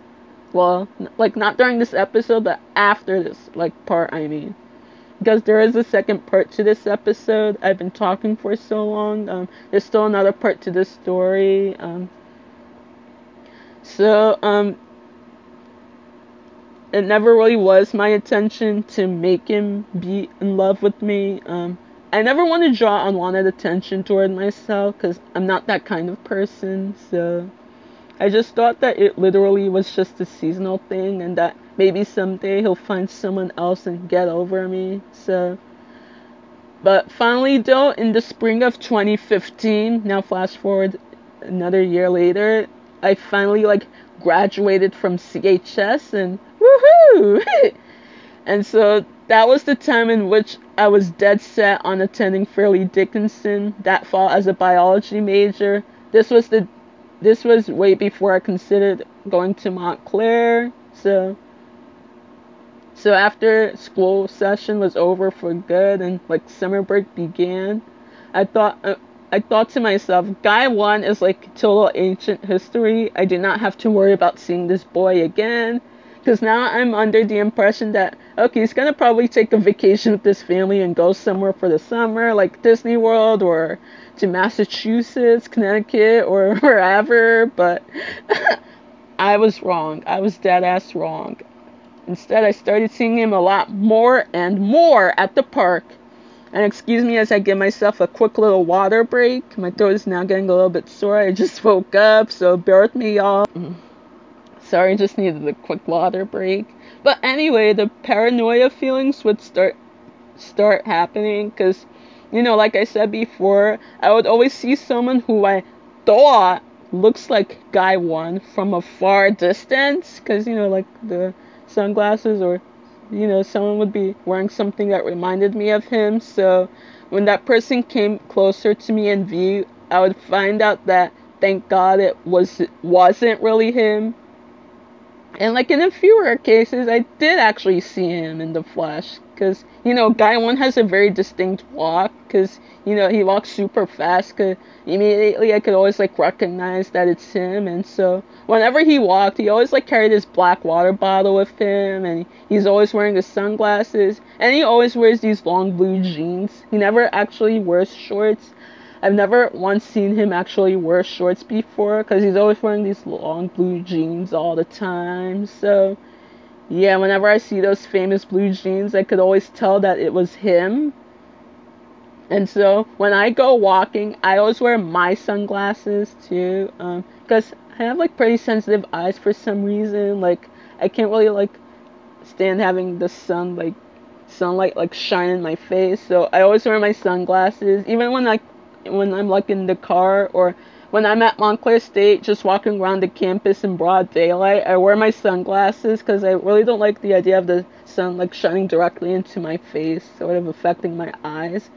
Well, like not during this episode, but after this like part. I mean because there is a second part to this episode. I've been talking for so long. Um, there's still another part to this story. Um, so, um, it never really was my intention to make him be in love with me. Um, I never want to draw unwanted attention toward myself because I'm not that kind of person. So, I just thought that it literally was just a seasonal thing and that maybe someday he'll find someone else and get over me. So, but finally, though, in the spring of 2015, now flash forward another year later, I finally like graduated from CHS and woohoo! and so that was the time in which I was dead set on attending Fairleigh Dickinson that fall as a biology major. This was the this was way before I considered going to Montclair. So so after school session was over for good and like summer break began, I thought uh, I thought to myself, guy one is like total ancient history. I did not have to worry about seeing this boy again. Because now I'm under the impression that, okay, he's going to probably take a vacation with his family and go somewhere for the summer, like Disney World or to Massachusetts, Connecticut, or wherever. But I was wrong. I was dead ass wrong. Instead, I started seeing him a lot more and more at the park. And excuse me as I give myself a quick little water break. My throat is now getting a little bit sore. I just woke up, so bear with me, y'all. Sorry, just needed a quick water break. But anyway, the paranoia feelings would start start happening because, you know, like I said before, I would always see someone who I thought looks like guy one from a far distance because you know, like the sunglasses or you know, someone would be wearing something that reminded me of him. So when that person came closer to me in view, I would find out that thank God it was wasn't really him and like in a few rare cases, I did actually see him in the flesh. Because, you know, Guy 1 has a very distinct walk. Because, you know, he walks super fast. Cause immediately I could always, like, recognize that it's him. And so, whenever he walked, he always, like, carried his black water bottle with him. And he's always wearing his sunglasses. And he always wears these long blue jeans. He never actually wears shorts. I've never once seen him actually wear shorts before because he's always wearing these long blue jeans all the time. So, yeah, whenever I see those famous blue jeans, I could always tell that it was him. And so when I go walking, I always wear my sunglasses too, because um, I have like pretty sensitive eyes for some reason. Like I can't really like stand having the sun like sunlight like shine in my face. So I always wear my sunglasses, even when like when I'm like in the car or when I'm at Montclair State just walking around the campus in broad daylight, I wear my sunglasses because I really don't like the idea of the sun like shining directly into my face, sort of affecting my eyes.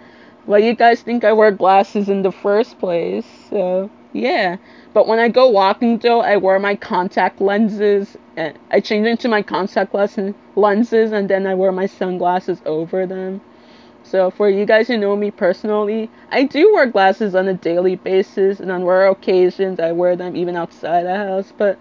Well, you guys think I wear glasses in the first place, so yeah. But when I go walking though, I wear my contact lenses. And I change into my contact lenses and then I wear my sunglasses over them. So for you guys who know me personally, I do wear glasses on a daily basis, and on rare occasions I wear them even outside the house. But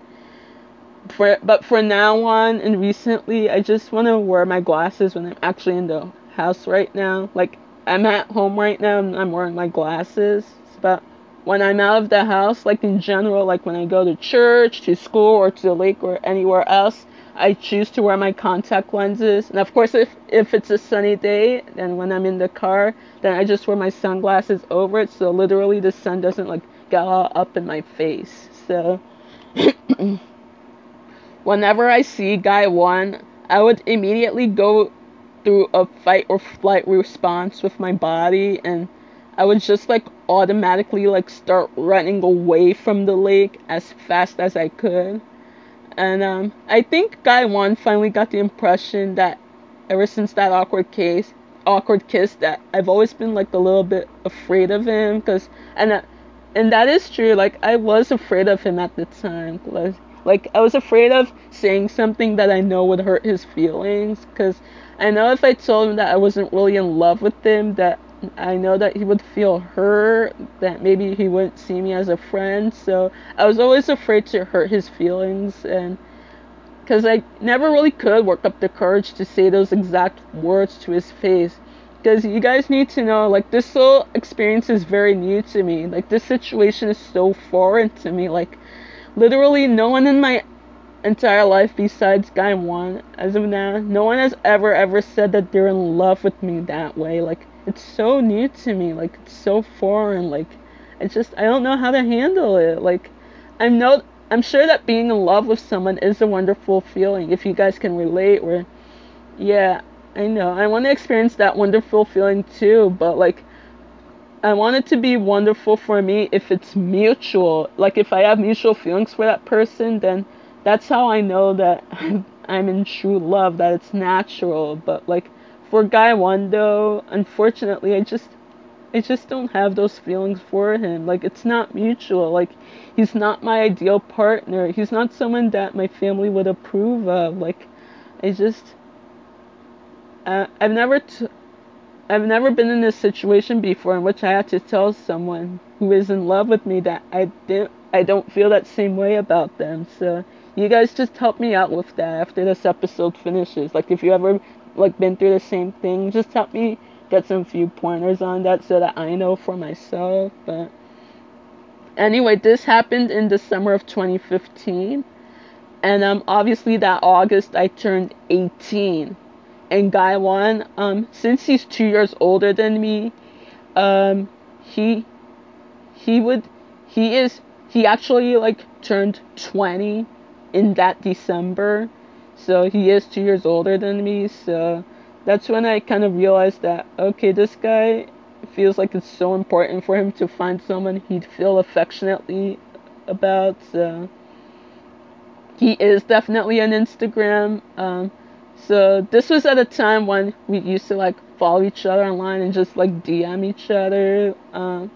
for but for now on and recently, I just want to wear my glasses when I'm actually in the house right now. Like I'm at home right now and I'm wearing my glasses. But when I'm out of the house, like in general, like when I go to church, to school, or to the lake or anywhere else, I choose to wear my contact lenses. And of course, if, if it's a sunny day, and when I'm in the car, then I just wear my sunglasses over it. So literally the sun doesn't like get all up in my face. So whenever I see guy one, I would immediately go through a fight or flight response with my body and I would just like automatically like start running away from the lake as fast as I could. And um, I think Guy One finally got the impression that ever since that awkward case, awkward kiss that I've always been like a little bit afraid of him because and that, and that is true. Like I was afraid of him at the time. Like like I was afraid of saying something that I know would hurt his feelings because I know if I told him that I wasn't really in love with him that I know that he would feel hurt, that maybe he wouldn't see me as a friend. So I was always afraid to hurt his feelings and because I never really could work up the courage to say those exact words to his face. Because you guys need to know, like, this whole experience is very new to me. Like, this situation is so foreign to me. Like, literally, no one in my entire life besides Guy One, as of now, no one has ever, ever said that they're in love with me that way. Like, it's so new to me. Like, it's so foreign. Like, it's just, I don't know how to handle it. Like, I'm no I'm sure that being in love with someone is a wonderful feeling if you guys can relate or yeah, I know. I want to experience that wonderful feeling too, but like I want it to be wonderful for me if it's mutual. Like if I have mutual feelings for that person, then that's how I know that I'm in true love, that it's natural. But like for guy though, unfortunately, I just I just don't have those feelings for him. Like it's not mutual. Like he's not my ideal partner. He's not someone that my family would approve of. Like I just uh, I've never t- I've never been in a situation before in which I had to tell someone who is in love with me that I didn't I don't feel that same way about them. So you guys just help me out with that after this episode finishes. Like if you ever like been through the same thing, just help me get some few pointers on that so that I know for myself. But anyway, this happened in the summer of 2015. And um, obviously that August I turned 18. And Guy One, um, since he's two years older than me, um, he he would he is he actually like turned 20 in that December. So he is two years older than me. So that's when I kind of realized that okay, this guy feels like it's so important for him to find someone he'd feel affectionately about. So he is definitely on Instagram. Um, so this was at a time when we used to like follow each other online and just like DM each other. Um,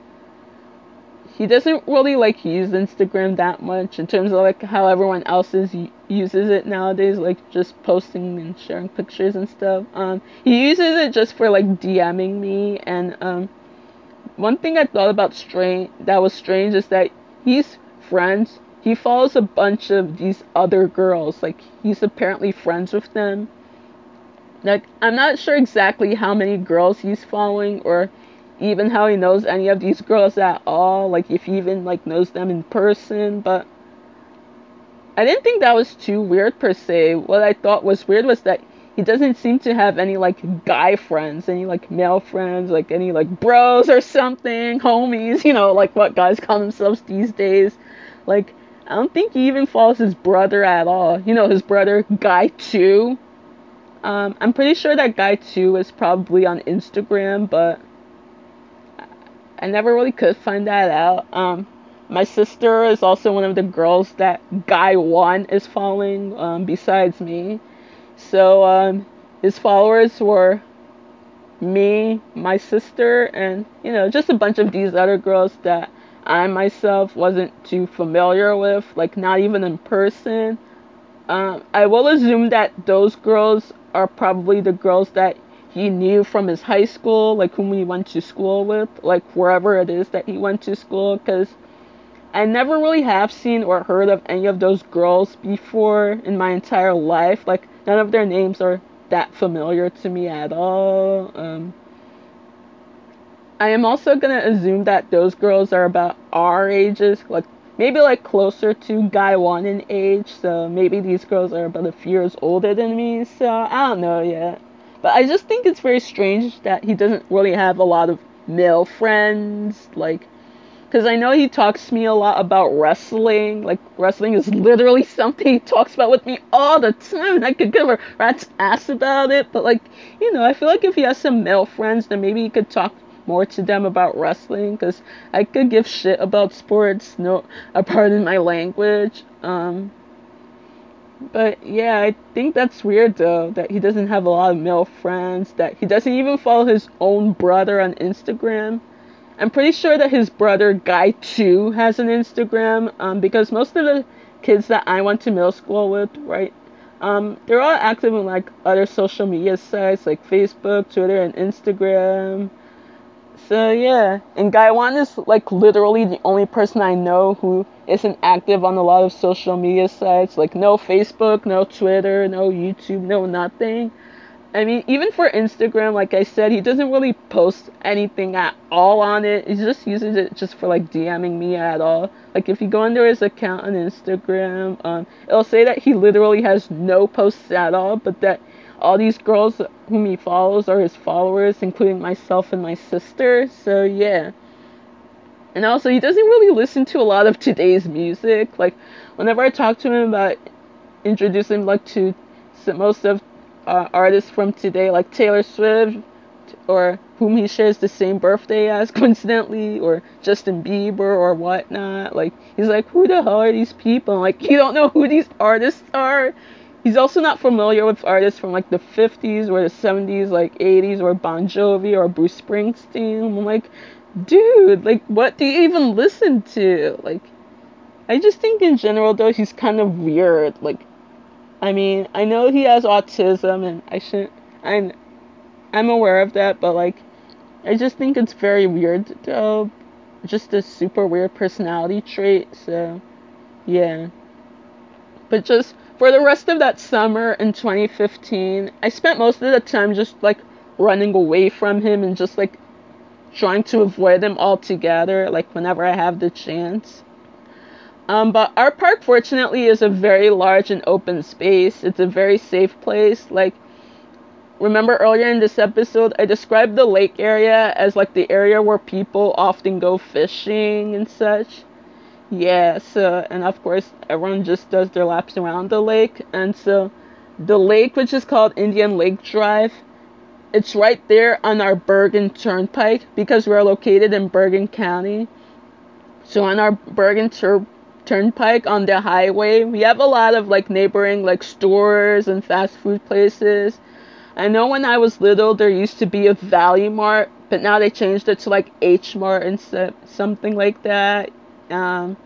he doesn't really like use Instagram that much in terms of like how everyone else is uses it nowadays, like just posting and sharing pictures and stuff. Um, he uses it just for like DMing me. And um, one thing I thought about strange that was strange is that he's friends. He follows a bunch of these other girls. Like he's apparently friends with them. Like I'm not sure exactly how many girls he's following or even how he knows any of these girls at all, like if he even like knows them in person, but I didn't think that was too weird per se. What I thought was weird was that he doesn't seem to have any like guy friends, any like male friends, like any like bros or something, homies, you know, like what guys call themselves these days. Like I don't think he even follows his brother at all. You know, his brother Guy 2. Um, I'm pretty sure that Guy 2 is probably on Instagram, but I never really could find that out. Um, my sister is also one of the girls that Guy One is following, um, besides me. So um, his followers were me, my sister, and you know just a bunch of these other girls that I myself wasn't too familiar with, like not even in person. Um, I will assume that those girls are probably the girls that he knew from his high school, like whom he went to school with, like wherever it is that he went to school, because I never really have seen or heard of any of those girls before in my entire life. Like none of their names are that familiar to me at all. Um, I am also gonna assume that those girls are about our ages, like maybe like closer to guy one in age. So maybe these girls are about a few years older than me. So I don't know yet. But I just think it's very strange that he doesn't really have a lot of male friends. Like, because I know he talks to me a lot about wrestling. Like, wrestling is literally something he talks about with me all the time. And I could give a rat's ass about it. But, like, you know, I feel like if he has some male friends, then maybe he could talk more to them about wrestling. Because I could give shit about sports. No, pardon my language. Um, But yeah, I think that's weird though that he doesn't have a lot of male friends, that he doesn't even follow his own brother on Instagram. I'm pretty sure that his brother Guy 2 has an Instagram um, because most of the kids that I went to middle school with, right, um, they're all active in like other social media sites like Facebook, Twitter, and Instagram. So yeah, and Guy One is like literally the only person I know who isn't active on a lot of social media sites. Like no Facebook, no Twitter, no YouTube, no nothing. I mean, even for Instagram, like I said, he doesn't really post anything at all on it. He just uses it just for like DMing me at all. Like if you go under his account on Instagram, um, it'll say that he literally has no posts at all, but that all these girls whom he follows are his followers, including myself and my sister. So yeah. And also, he doesn't really listen to a lot of today's music. Like, whenever I talk to him about introducing like to most of uh, artists from today, like Taylor Swift, or whom he shares the same birthday as, coincidentally, or Justin Bieber or whatnot. Like, he's like, who the hell are these people? Like, you don't know who these artists are. He's also not familiar with artists from like the 50s or the 70s, like 80s, or Bon Jovi or Bruce Springsteen. I'm like, dude, like, what do you even listen to? Like, I just think in general, though, he's kind of weird. Like, I mean, I know he has autism, and I shouldn't. I'm, I'm aware of that, but like, I just think it's very weird, though. Just a super weird personality trait. So, yeah. But just for the rest of that summer in 2015, I spent most of the time just like running away from him and just like trying to avoid him altogether, like whenever I have the chance. Um, but our park, fortunately, is a very large and open space. It's a very safe place. Like, remember earlier in this episode, I described the lake area as like the area where people often go fishing and such. Yeah, so, and of course, everyone just does their laps around the lake. And so, the lake, which is called Indian Lake Drive, it's right there on our Bergen Turnpike because we're located in Bergen County. So, on our Bergen Tur- Turnpike on the highway, we have a lot of like neighboring like stores and fast food places. I know when I was little, there used to be a Value Mart, but now they changed it to like H Mart and something like that. Um,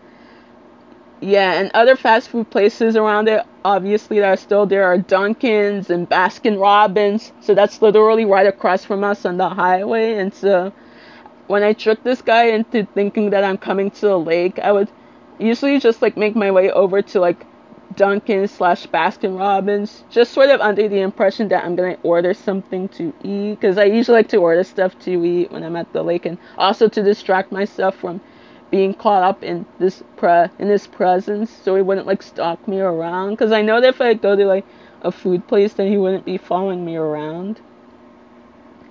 yeah, and other fast food places around it, obviously, that are still there are Dunkin's and Baskin Robbins. So that's literally right across from us on the highway. And so when I tricked this guy into thinking that I'm coming to the lake, I would usually just like make my way over to like Dunkin' slash Baskin Robbins, just sort of under the impression that I'm gonna order something to eat, because I usually like to order stuff to eat when I'm at the lake, and also to distract myself from being caught up in this pre in his presence, so he wouldn't like stalk me around. Because I know that if I go to like a food place, then he wouldn't be following me around.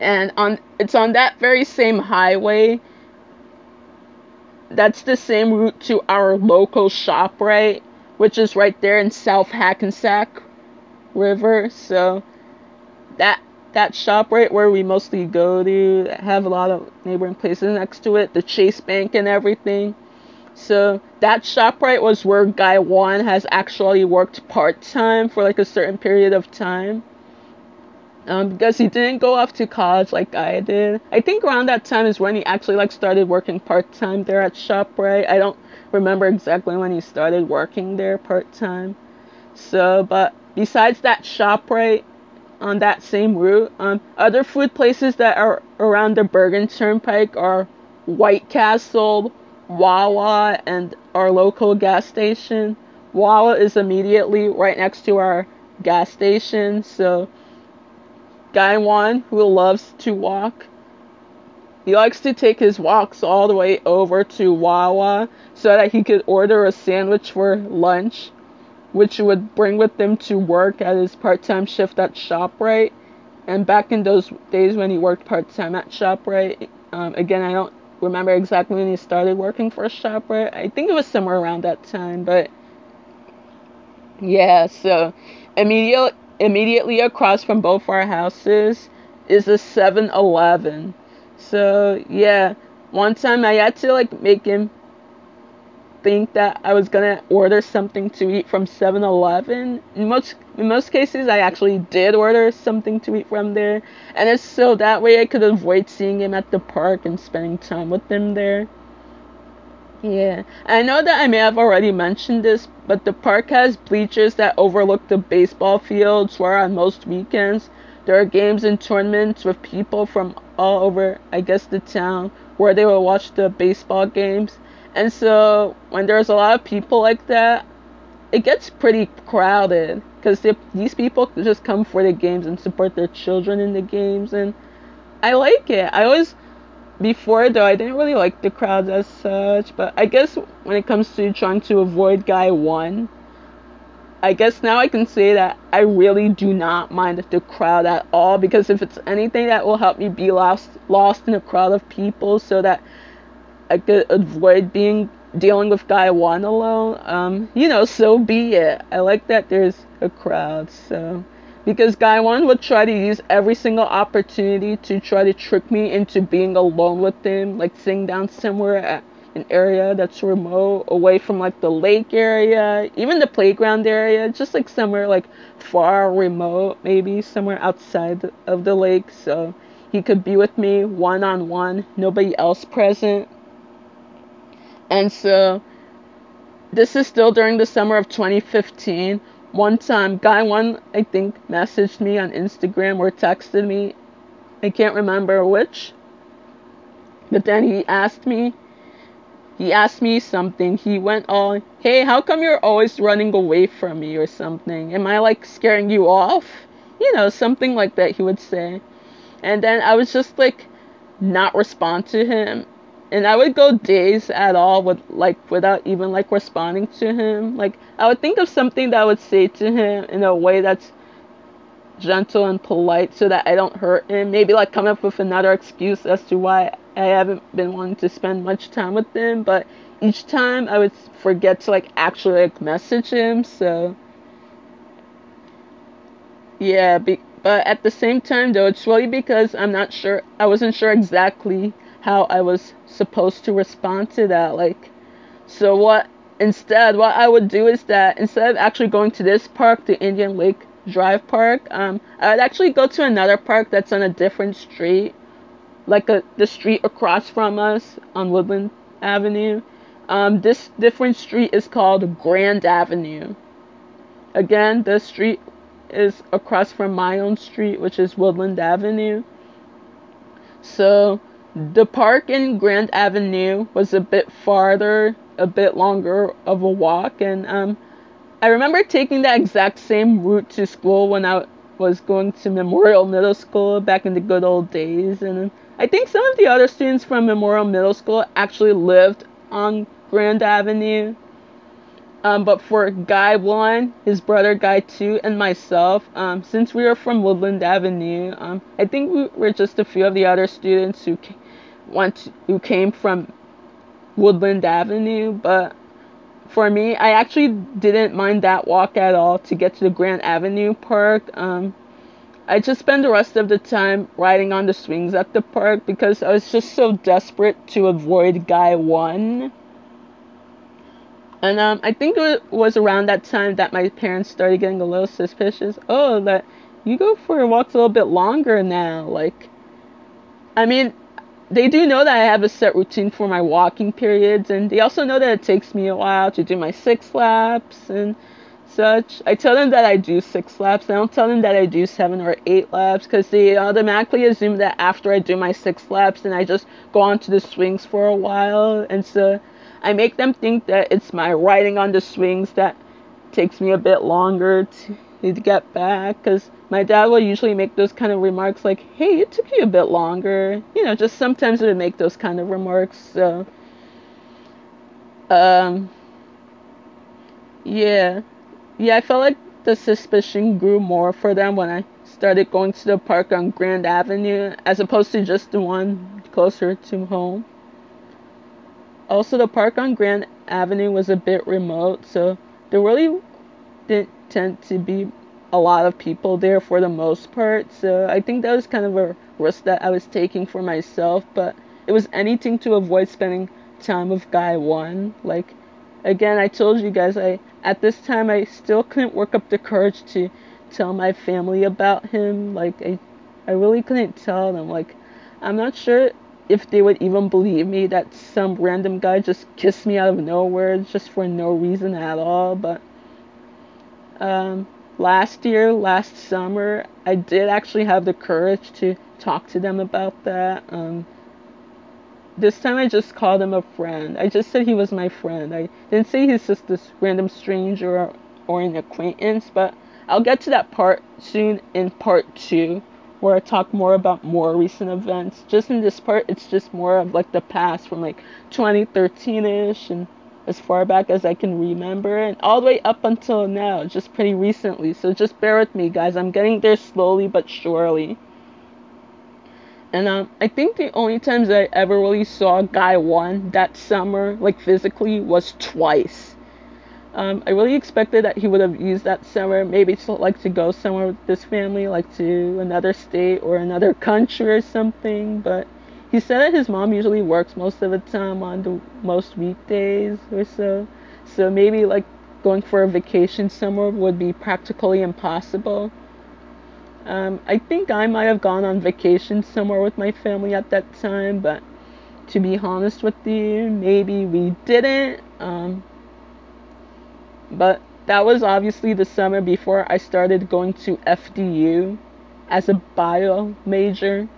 And on it's on that very same highway. That's the same route to our local shop, right? Which is right there in South Hackensack River. So that that ShopRite where we mostly go to have a lot of neighboring places next to it, the Chase Bank and everything. So that ShopRite was where Guy One has actually worked part time for like a certain period of time. Um, because he didn't go off to college like I did. I think around that time is when he actually like started working part time there at ShopRite. I don't remember exactly when he started working there part time. So, but besides that ShopRite, on that same route. Um, other food places that are around the Bergen Turnpike are White Castle, Wawa, and our local gas station. Wawa is immediately right next to our gas station, so Guy One, who loves to walk, he likes to take his walks all the way over to Wawa so that he could order a sandwich for lunch which would bring with him to work at his part-time shift at ShopRite. And back in those days when he worked part-time at ShopRite, um, again, I don't remember exactly when he started working for ShopRite. I think it was somewhere around that time, but yeah. So immediately, immediately across from both our houses is a 7-Eleven. So yeah, one time I had to like make him think that I was gonna order something to eat from 7-Eleven. In most in most cases, I actually did order something to eat from there, and it's so that way I could avoid seeing him at the park and spending time with him there. Yeah, I know that I may have already mentioned this, but the park has bleachers that overlook the baseball fields where on most weekends there are games and tournaments with people from all over, I guess, the town where they will watch the baseball games. And so when there's a lot of people like that, it gets pretty crowded because these people just come for the games and support their children in the games. And I like it. I always, before though, I didn't really like the crowds as such. But I guess when it comes to trying to avoid guy one, I guess now I can say that I really do not mind the crowd at all because if it's anything that will help me be lost lost in a crowd of people so that I could avoid being dealing with guy one alone, um, you know, so be it. I like that there's a crowd, so because guy one would try to use every single opportunity to try to trick me into being alone with him, like sitting down somewhere at an area that's remote, away from like the lake area, even the playground area, just like somewhere like far remote, maybe somewhere outside of the lake, so he could be with me one on one, nobody else present. And so this is still during the summer of 2015. One time, guy one, I think, messaged me on Instagram or texted me. I can't remember which. But then he asked me he asked me something. He went all, "Hey, how come you're always running away from me or something? Am I like scaring you off?" You know, something like that he would say. And then I was just like not respond to him. And I would go days at all with like without even like responding to him. Like I would think of something that I would say to him in a way that's gentle and polite so that I don't hurt him. Maybe like come up with another excuse as to why I haven't been wanting to spend much time with him, but each time I would forget to like actually like message him. So yeah, be, but at the same time though, it's really because I'm not sure. I wasn't sure exactly how I was supposed to respond to that. Like, so what? Instead, what I would do is that instead of actually going to this park, the Indian Lake Drive Park, um, I would actually go to another park that's on a different street like a the street across from us on Woodland Avenue. Um, this different street is called Grand Avenue. Again, the street is across from my own street, which is Woodland Avenue. So the park in Grand Avenue was a bit farther, a bit longer of a walk, and um, I remember taking that exact same route to school when I was going to Memorial Middle School back in the good old days, and I think some of the other students from Memorial Middle School actually lived on Grand Avenue. Um, but for Guy 1, his brother Guy 2, and myself, um, since we were from Woodland Avenue, um, I think we were just a few of the other students who to, who came from Woodland Avenue. But for me, I actually didn't mind that walk at all to get to the Grand Avenue Park. Um, I just spent the rest of the time riding on the swings at the park because I was just so desperate to avoid Guy 1. And um, I think it was around that time that my parents started getting a little suspicious. Oh, that you go for walks a little bit longer now. Like, I mean, they do know that I have a set routine for my walking periods, and they also know that it takes me a while to do my six laps and such. I tell them that I do six laps. I don't tell them that I do seven or eight laps because they automatically assume that after I do my six laps, then I just go on to the swings for a while. And so I make them think that it's my riding on the swings that takes me a bit longer to, to get back because my dad will usually make those kind of remarks like, hey, it took you a bit longer. You know, just sometimes he would make those kind of remarks. So, um, yeah yeah, I felt like the suspicion grew more for them when I started going to the park on Grand Avenue as opposed to just the one closer to home. Also, the park on Grand Avenue was a bit remote, so there really didn't tend to be a lot of people there for the most part. So I think that was kind of a risk that I was taking for myself, but it was anything to avoid spending time with Guy One. Like, again, I told you guys, I at this time I still couldn't work up the courage to tell my family about him. Like I, I really couldn't tell them. Like I'm not sure if they would even believe me that some random guy just kissed me out of nowhere just for no reason at all. But um, last year, last summer, I did actually have the courage to talk to them about that. Um, this time I just called him a friend. I just said he was my friend. I didn't say he's just this random stranger or, or an acquaintance, but I'll get to that part soon in part two, where I talk more about more recent events. Just in this part, it's just more of like the past from like 2013 ish and as far back as I can remember, and all the way up until now, just pretty recently. So just bear with me, guys. I'm getting there slowly but surely. And um, I think the only times I ever really saw Guy One that summer, like physically, was twice. Um, I really expected that he would have used that summer, maybe to like to go somewhere with this family, like to another state or another country or something. But he said that his mom usually works most of the time on the most weekdays or so. So maybe like going for a vacation somewhere would be practically impossible. Um, I think I might have gone on vacation somewhere with my family at that time, but to be honest with you, maybe we didn't. Um, but that was obviously the summer before I started going to FDU as a bio major.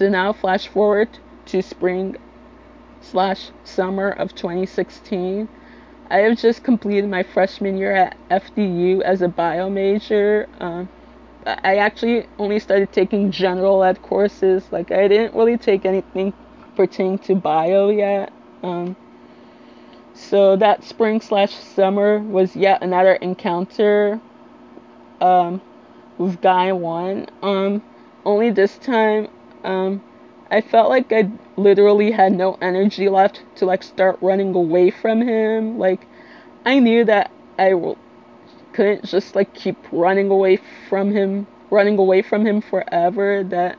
So now, flash forward to spring slash summer of 2016. I have just completed my freshman year at FDU as a bio major. Um, I actually only started taking general ed courses. Like I didn't really take anything pertaining to bio yet. Um, so that spring slash summer was yet another encounter um, with guy one. Um, only this time, um, I felt like I literally had no energy left to like start running away from him. Like I knew that I couldn't just like keep running away from him, running away from him forever. That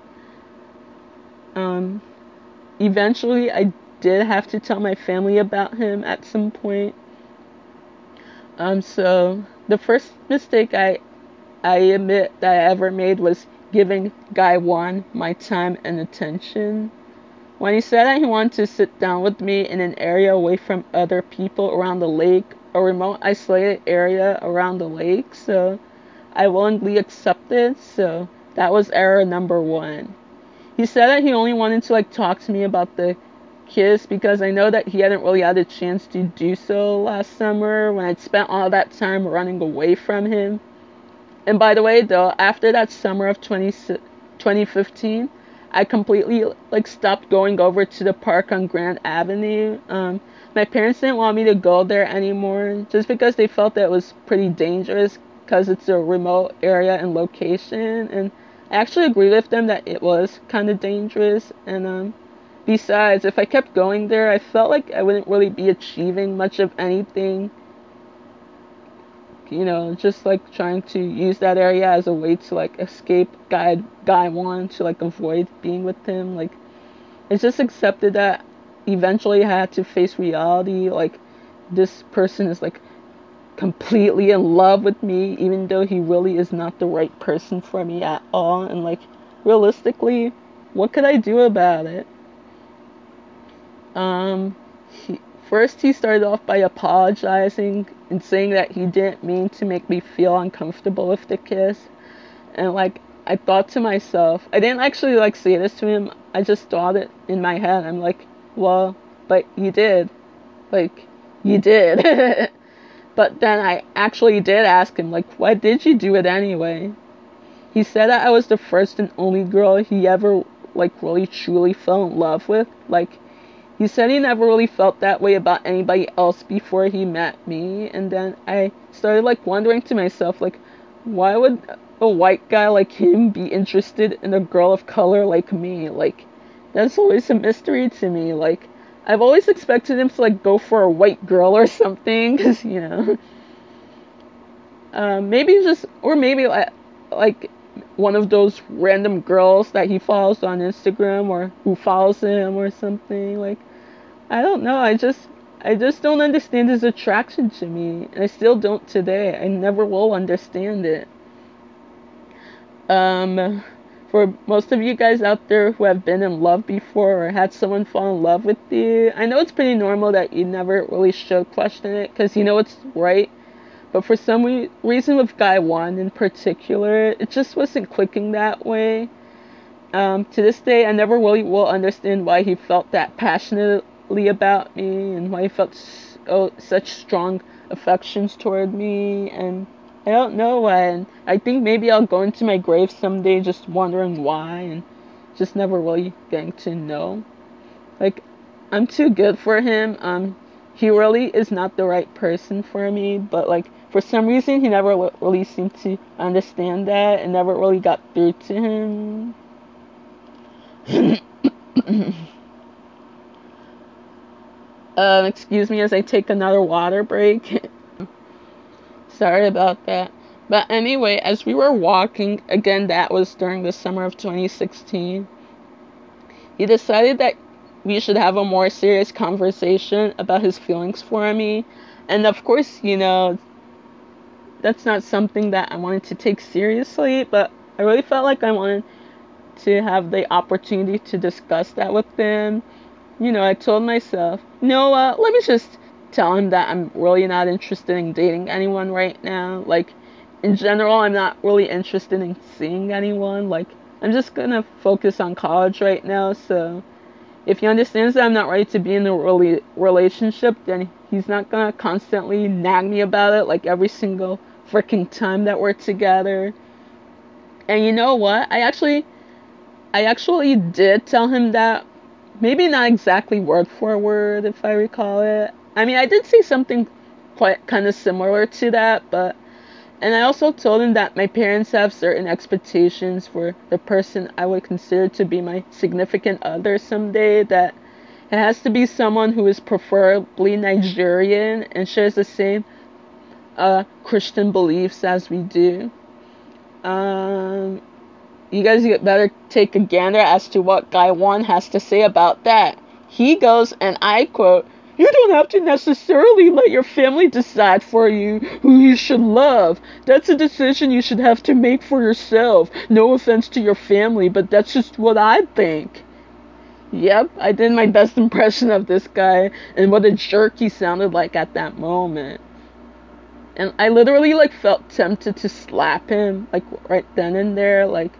um, eventually I did have to tell my family about him at some point. Um, so the first mistake I I admit that I ever made was giving Guy One my time and attention. When he said that he wanted to sit down with me in an area away from other people around the lake a remote isolated area around the lake, so I willingly accepted. So that was error number one. He said that he only wanted to like talk to me about the kiss because I know that he hadn't really had a chance to do so last summer when I'd spent all that time running away from him. And by the way, though, after that summer of 20, 2015, I completely like stopped going over to the park on Grand Avenue. Um, my parents didn't want me to go there anymore just because they felt that it was pretty dangerous because it's a remote area and location. And I actually agree with them that it was kind of dangerous. And um, besides, if I kept going there, I felt like I wouldn't really be achieving much of anything you know, just like trying to use that area as a way to like escape guide guy one to like avoid being with him. Like it's just accepted that eventually I had to face reality. Like this person is like completely in love with me, even though he really is not the right person for me at all. And like realistically, what could I do about it? Um, he, First, he started off by apologizing and saying that he didn't mean to make me feel uncomfortable with the kiss. And like, I thought to myself, I didn't actually like say this to him. I just thought it in my head. I'm like, well, but you did. Like, you did. but then I actually did ask him, like, why did you do it anyway? He said that I was the first and only girl he ever, like, really truly fell in love with. Like, he said he never really felt that way about anybody else before he met me. And then I started like wondering to myself, like, why would a white guy like him be interested in a girl of color like me? Like, that's always a mystery to me. Like, I've always expected him to like go for a white girl or something, cause you know. Um, maybe just, or maybe like, like one of those random girls that he follows on Instagram or who follows him or something. Like, I don't know. I just I just don't understand his attraction to me. I still don't today. I never will understand it. Um, for most of you guys out there who have been in love before or had someone fall in love with you, I know it's pretty normal that you never really should question it because you know it's right. But for some re- reason, with Guy One in particular, it just wasn't clicking that way. Um, to this day, I never really will understand why he felt that about me and why he felt so, such strong affections toward me. And I don't know why. And I think maybe I'll go into my grave someday just wondering why and just never really getting to know. Like, I'm too good for him. Um, he really is not the right person for me, but like for some reason he never really seemed to understand that and never really got through to him. uh, excuse me as I take another water break. Sorry about that. But anyway, as we were walking, again, that was during the summer of 2016, he decided that we should have a more serious conversation about his feelings for me. And of course, you know, that's not something that I wanted to take seriously, but I really felt like I wanted to have the opportunity to discuss that with them. You know, I told myself, know let me just tell him that I'm really not interested in dating anyone right now. Like, in general, I'm not really interested in seeing anyone. Like, I'm just gonna focus on college right now, so if he understands that I'm not ready to be in a really relationship, then he's not gonna constantly nag me about it like every single freaking time that we're together. And you know what? I actually I actually did tell him that maybe not exactly word for word if I recall it. I mean, I did say something quite kind of similar to that, but and I also told him that my parents have certain expectations for the person I would consider to be my significant other someday that it has to be someone who is preferably Nigerian and shares the same uh, Christian beliefs as we do. Um, you guys better take a gander as to what Guy One has to say about that. He goes, and I quote, you don't have to necessarily let your family decide for you who you should love. That's a decision you should have to make for yourself. No offense to your family, but that's just what I think. Yep, I did my best impression of this guy and what a jerk he sounded like at that moment. And I literally like felt tempted to slap him like right then and there like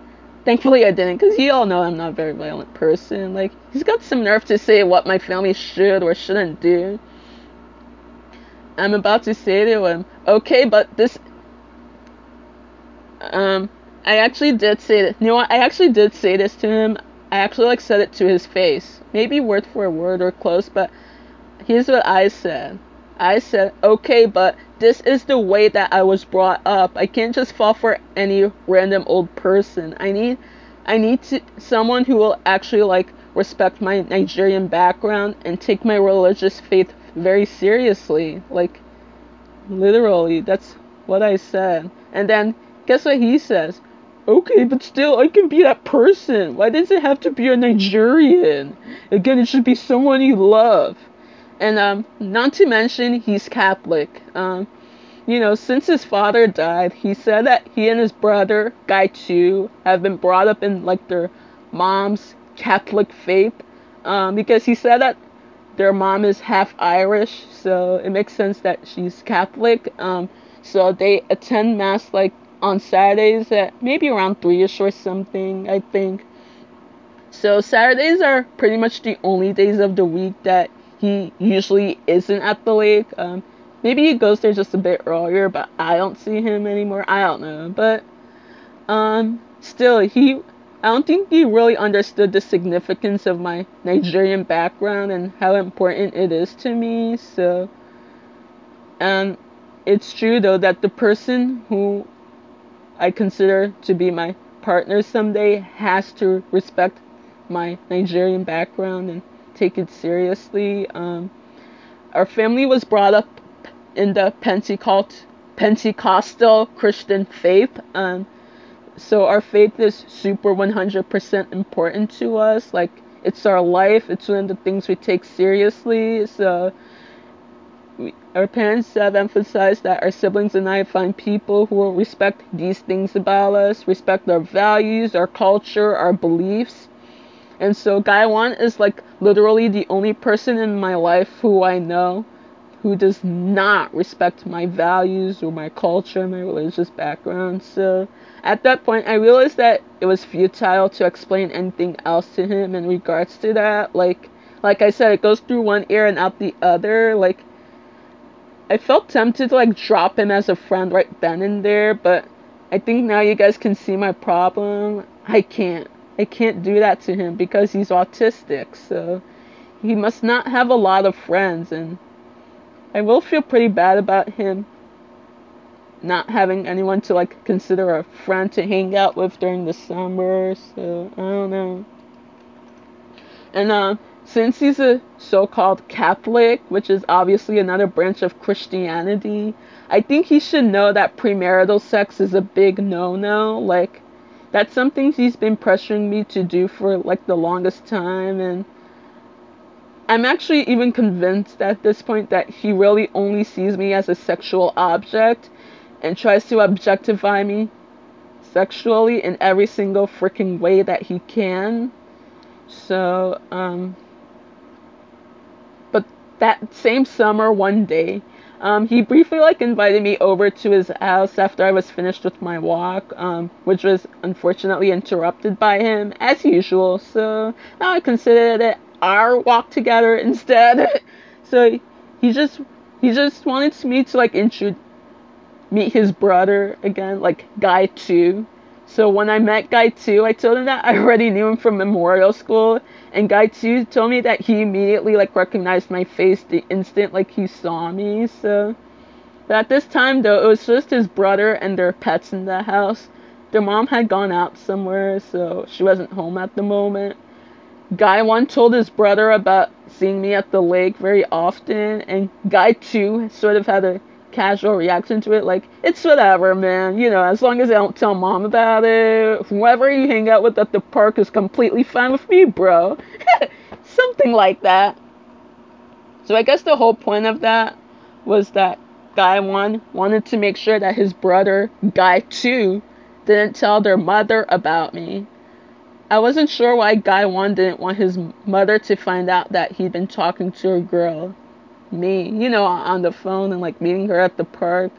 Thankfully, I didn't, because you all know I'm not a very violent person. Like, he's got some nerve to say what my family should or shouldn't do. I'm about to say to him, okay, but this. Um, I actually did say this. You know what? I actually did say this to him. I actually like said it to his face. Maybe word for word or close, but here's what I said. I said, okay, but this is the way that I was brought up. I can't just fall for any random old person. I need I need to someone who will actually like respect my Nigerian background and take my religious faith very seriously. Like literally, that's what I said. And then guess what he says? Okay, but still, I can be that person. Why does it have to be a Nigerian? Again, it should be someone you love. And um, not to mention, he's Catholic. Um, you know, since his father died, he said that he and his brother, Guy Two, have been brought up in like their mom's Catholic faith. Um, because he said that their mom is half Irish, so it makes sense that she's Catholic. Um, so they attend mass like on Saturdays at maybe around three ish or something, I think. So Saturdays are pretty much the only days of the week that he usually isn't at the lake. Um, maybe he goes there just a bit earlier, but I don't see him anymore. I don't know, but um, still, he. I don't think he really understood the significance of my Nigerian background and how important it is to me. So, and it's true though that the person who I consider to be my partner someday has to respect my Nigerian background and take it seriously. Um, our family was brought up in the Pentecost, Pentecostal Christian faith. Um, so our faith is super 100% important to us. Like it's our life. It's one of the things we take seriously. So we, our parents have emphasized that our siblings and I find people who will respect these things about us, respect our values, our culture, our beliefs. And so One is like literally the only person in my life who I know who does not respect my values or my culture, and my religious background. So at that point, I realized that it was futile to explain anything else to him in regards to that. Like, like I said, it goes through one ear and out the other. Like, I felt tempted to like drop him as a friend right then and there, but I think now you guys can see my problem. I can't. I can't do that to him because he's autistic. So he must not have a lot of friends and I will feel pretty bad about him not having anyone to like consider a friend to hang out with during the summer. So I don't know. And uh, since he's a so-called Catholic, which is obviously another branch of Christianity, I think he should know that premarital sex is a big no-no. Like that's something he's been pressuring me to do for like the longest time and I'm actually even convinced at this point that he really only sees me as a sexual object and tries to objectify me sexually in every single freaking way that he can. So, um, but that same summer, one day, um, he briefly like invited me over to his house after I was finished with my walk, um, which was unfortunately interrupted by him as usual. So now I considered it our walk together instead. so he just he just wanted me to like intro meet his brother again, like Guy Two. So when I met Guy Two, I told him that I already knew him from memorial school, and Guy Two told me that he immediately like recognized my face the instant like he saw me. So, but at this time though, it was just his brother and their pets in the house. Their mom had gone out somewhere, so she wasn't home at the moment. Guy one told his brother about seeing me at the lake very often, and Guy two sort of had a casual reaction to it, like it's whatever, man. You know, as long as I don't tell mom about it, whoever you hang out with at the park is completely fine with me, bro. Something like that. So I guess the whole point of that was that Guy one wanted to make sure that his brother, Guy two, didn't tell their mother about me. I wasn't sure why Guy 1 didn't want his mother to find out that he'd been talking to a girl, me, you know, on the phone and like meeting her at the park.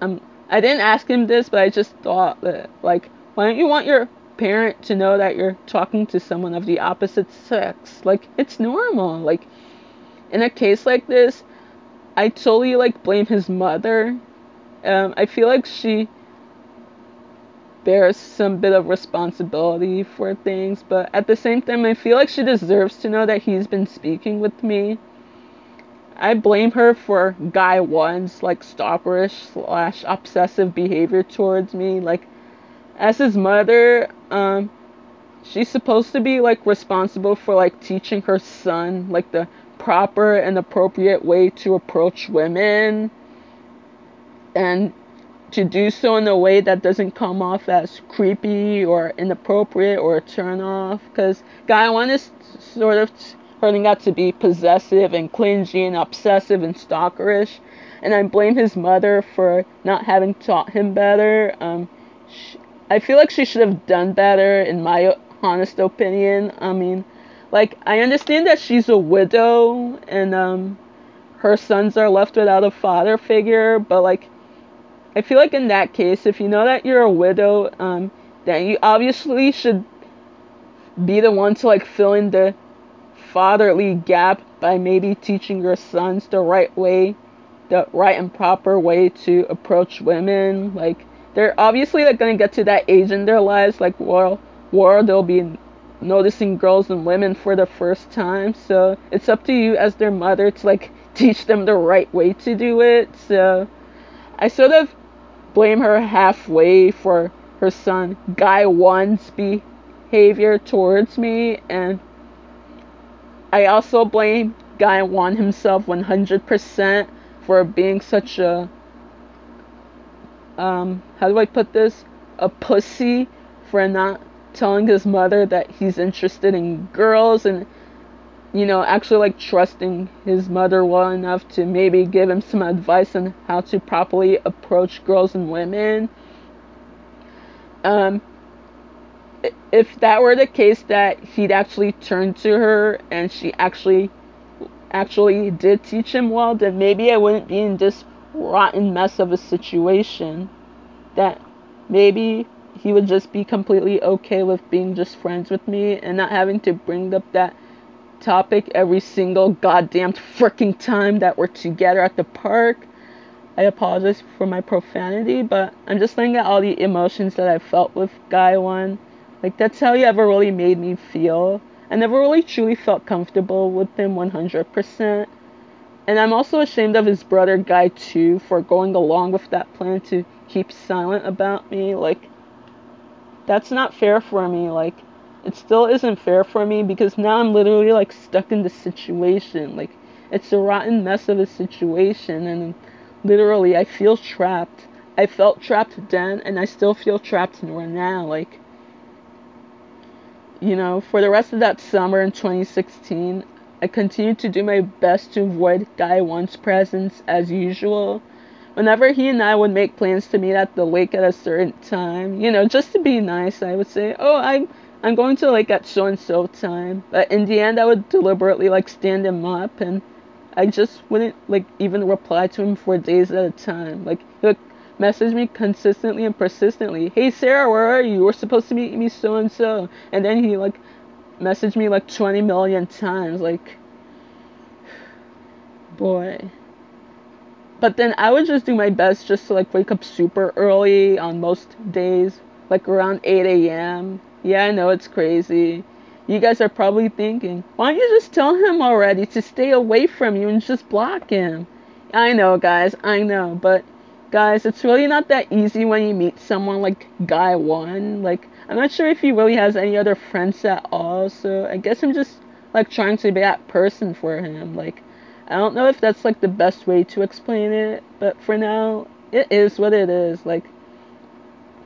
Um, I didn't ask him this, but I just thought that, like, why don't you want your parent to know that you're talking to someone of the opposite sex? Like, it's normal. Like, in a case like this, I totally like blame his mother. Um, I feel like she bears some bit of responsibility for things, but at the same time, I feel like she deserves to know that he's been speaking with me. I blame her for guy one's like stalkerish slash obsessive behavior towards me. Like, as his mother, um, she's supposed to be like responsible for like teaching her son like the proper and appropriate way to approach women and to do so in a way that doesn't come off as creepy or inappropriate or a turn off because guy one is sort of turning out to be possessive and clingy and obsessive and stalkerish. And i blame his mother for not having taught him better. Um, she, i feel like she should have done better in my honest opinion. I mean like i understand that she's a widow and um, her sons are left without a father figure but like I feel like in that case, if you know that you're a widow, um, then you obviously should be the one to like fill in the fatherly gap by maybe teaching your sons the right way, the right and proper way to approach women. Like they're obviously like gonna get to that age in their lives, like where where they'll be noticing girls and women for the first time. So it's up to you as their mother to like teach them the right way to do it. So I sort of blame her halfway for her son Guy One's behavior towards me, and I also blame Guy One himself 100% for being such a um how do I put this a pussy for not telling his mother that he's interested in girls and you know, actually like trusting his mother well enough to maybe give him some advice on how to properly approach girls and women. Um, if that were the case that he'd actually turned to her and she actually actually did teach him well, then maybe I wouldn't be in this rotten mess of a situation. That maybe he would just be completely okay with being just friends with me and not having to bring up that topic every single goddamn freaking time that we're together at the park. I apologize for my profanity, but I'm just laying out all the emotions that I felt with Guy One. Like, that's how he ever really made me feel. I never really truly felt comfortable with him 100%. And I'm also ashamed of his brother Guy Two for going along with that plan to keep silent about me. Like, that's not fair for me. Like, it still isn't fair for me because now I'm literally like stuck in the situation. Like, it's a rotten mess of a situation, and literally, I feel trapped. I felt trapped then, and I still feel trapped now. Like, you know, for the rest of that summer in 2016, I continued to do my best to avoid Guy One's presence as usual. Whenever he and I would make plans to meet at the lake at a certain time, you know, just to be nice, I would say, "Oh, I'm I'm going to like at so and so time." But in the end, I would deliberately like stand him up, and I just wouldn't like even reply to him for days at a time. Like he would message me consistently and persistently. Hey Sarah, where are you? We're supposed to meet me so and so. And then he like messaged me like 20 million times. Like, boy. But then I would just do my best just to like wake up super early on most days, like around 8 a.m. Yeah, I know it's crazy. You guys are probably thinking, why don't you just tell him already to stay away from you and just block him? I know, guys, I know, but guys, it's really not that easy when you meet someone like Guy One. Like, I'm not sure if he really has any other friends at all, so I guess I'm just like trying to be that person for him. Like, I don't know if that's like the best way to explain it, but for now, it is what it is. Like,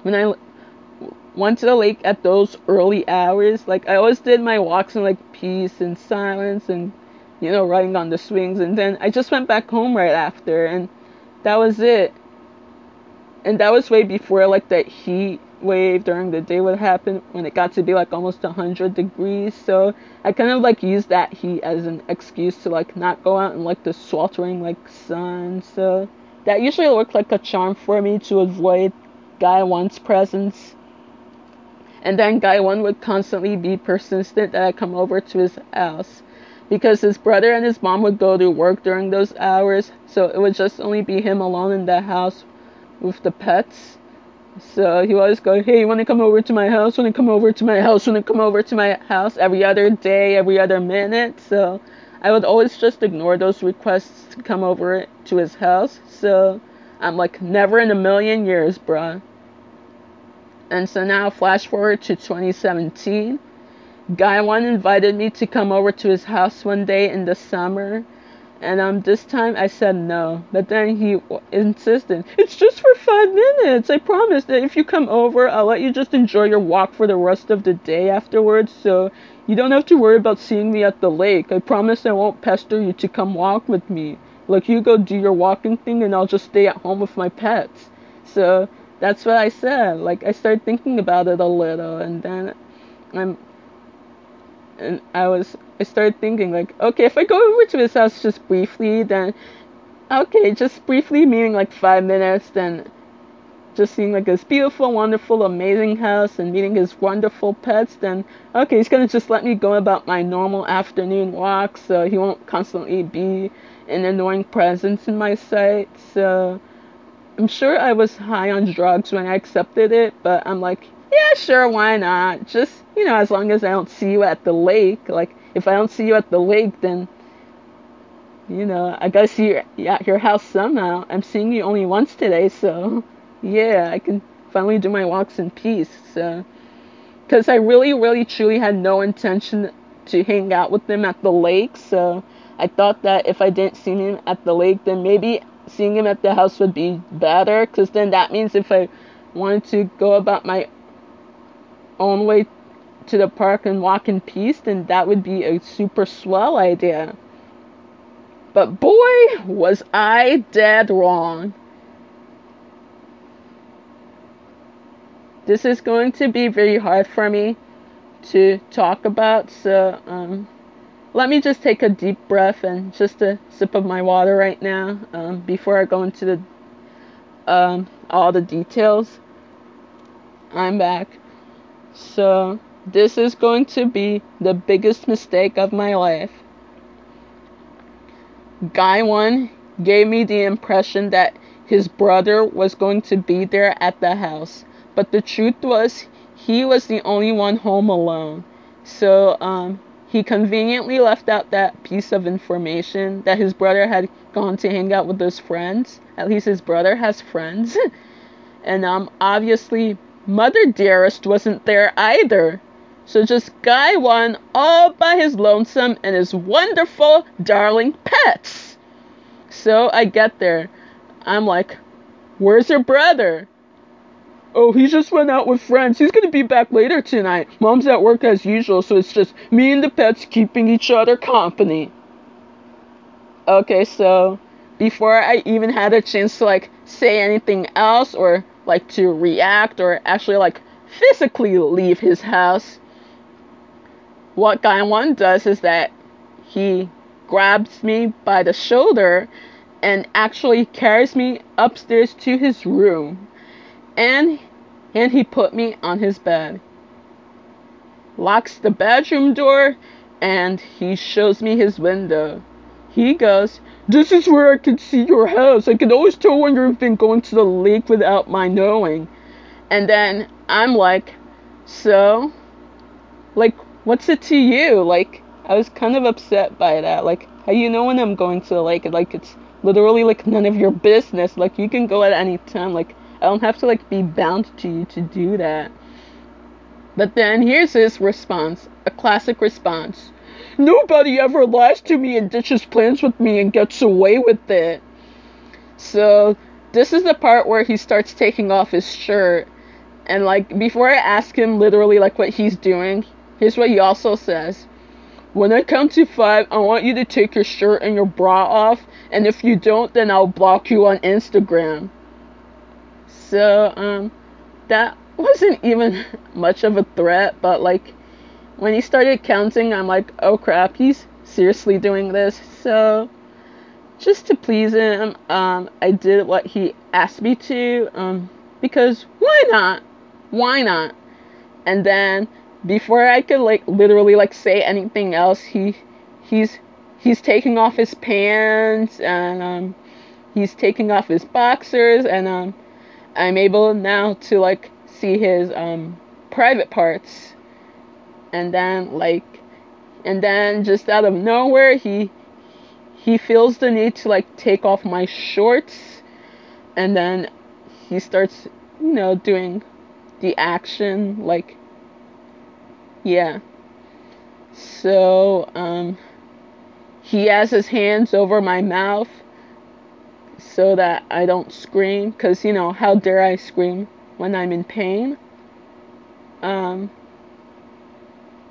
when I went to the lake at those early hours, like, I always did my walks in like peace and silence and, you know, riding on the swings, and then I just went back home right after, and that was it and that was way before like that heat wave during the day would happen when it got to be like almost 100 degrees. So i kind of like used that heat as an excuse to like not go out in like the sweltering like sun. So that usually worked like a charm for me to avoid guy one's presence. And then guy one would constantly be persistent that i come over to his house because his brother and his mom would go to work during those hours. So it would just only be him alone in the house with the pets. So he always go, Hey, you want to come over to my house? Want to come over to my house? Want to come over to my house every other day, every other minute? So I would always just ignore those requests to come over to his house. So I'm like, Never in a million years, bruh. And so now, flash forward to 2017. Guy one invited me to come over to his house one day in the summer and um, this time I said no. But then he insisted, it's just for five minutes. I promise that if you come over, I'll let you just enjoy your walk for the rest of the day afterwards. So you don't have to worry about seeing me at the lake. I promise I won't pester you to come walk with me. Like you go do your walking thing and I'll just stay at home with my pets. So that's what I said. Like I started thinking about it a little and then I'm and I was I started thinking like, okay, if I go over to his house just briefly, then okay, just briefly meaning like five minutes, then just seeing like this beautiful, wonderful, amazing house and meeting his wonderful pets, then okay, he's gonna just let me go about my normal afternoon walk, so he won't constantly be an annoying presence in my sight. So I'm sure I was high on drugs when I accepted it, but I'm like, yeah, sure, why not? Just, you know, as long as I don't see you at the lake. Like, if I don't see you at the lake, then, you know, I gotta see you at your house somehow. I'm seeing you only once today, so, yeah, I can finally do my walks in peace. So, because I really, really, truly had no intention to hang out with them at the lake, so I thought that if I didn't see him at the lake, then maybe seeing him at the house would be better, because then that means if I wanted to go about my own way to the park and walk in peace, then that would be a super swell idea. But boy, was I dead wrong. This is going to be very hard for me to talk about, so um, let me just take a deep breath and just a sip of my water right now um, before I go into the um, all the details. I'm back. So this is going to be the biggest mistake of my life. Guy one gave me the impression that his brother was going to be there at the house, but the truth was he was the only one home alone. So um, he conveniently left out that piece of information that his brother had gone to hang out with his friends. At least his brother has friends. and um, obviously, Mother Dearest wasn't there either. So just Guy One all by his lonesome and his wonderful, darling pets. So I get there. I'm like, where's your brother? Oh, he just went out with friends. He's gonna be back later tonight. Mom's at work as usual, so it's just me and the pets keeping each other company. Okay, so before I even had a chance to like say anything else or like to react or actually like physically leave his house, what guy one does is that he grabs me by the shoulder and actually carries me upstairs to his room and and he put me on his bed. Locks the bedroom door and he shows me his window. He goes, This is where I can see your house. I can always tell when you've been going to the lake without my knowing. And then I'm like, So? Like, what's it to you? Like, I was kind of upset by that. Like, how you know when I'm going to the lake? Like, it's literally like none of your business. Like, you can go at any time. Like, I don't have to like be bound to you to do that. But then here's his response, a classic response. Nobody ever lies to me and ditches plans with me and gets away with it. So this is the part where he starts taking off his shirt. And like before I ask him literally like what he's doing, here's what he also says. When I count to five, I want you to take your shirt and your bra off, and if you don't, then I'll block you on Instagram. So, um, that wasn't even much of a threat, but like, when he started counting, I'm like, oh crap, he's seriously doing this. So, just to please him, um, I did what he asked me to, um, because why not? Why not? And then, before I could like literally like say anything else, he, he's, he's taking off his pants and um, he's taking off his boxers and um, I'm able now to like see his um private parts. And then like and then just out of nowhere he he feels the need to like take off my shorts. And then he starts you know doing the action like yeah so um he has his hands over my mouth so that I don't scream because you know how dare I scream when I'm in pain. Um,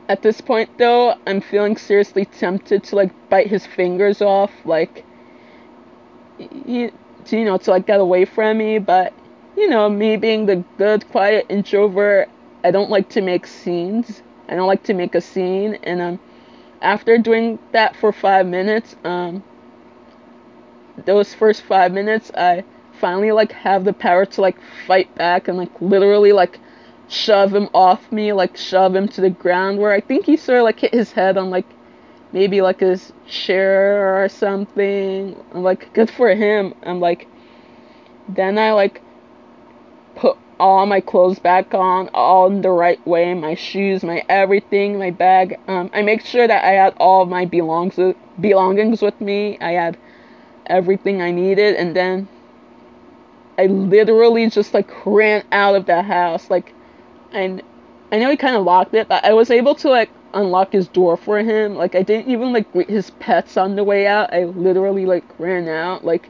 at this point though, I'm feeling seriously tempted to like bite his fingers off, like you, you know to like get away from me, but you know me being the good, quiet introvert, I don't like to make scenes. I don't like to make a scene, and um, after doing that for five minutes, um, those first five minutes, I finally like have the power to like fight back and like literally like shove him off me, like shove him to the ground where I think he sort of like hit his head on like maybe like his chair or something. I'm like, good for him. I'm like, then I like all my clothes back on all in the right way my shoes my everything my bag. Um, i make sure that i had all my belongs belongings with me. I had everything I needed. And then I literally just like ran out of the house. Like and I know he kind of locked it but I was able to like unlock his door for him. Like I didn't even like greet his pets on the way out. I literally like ran out. Like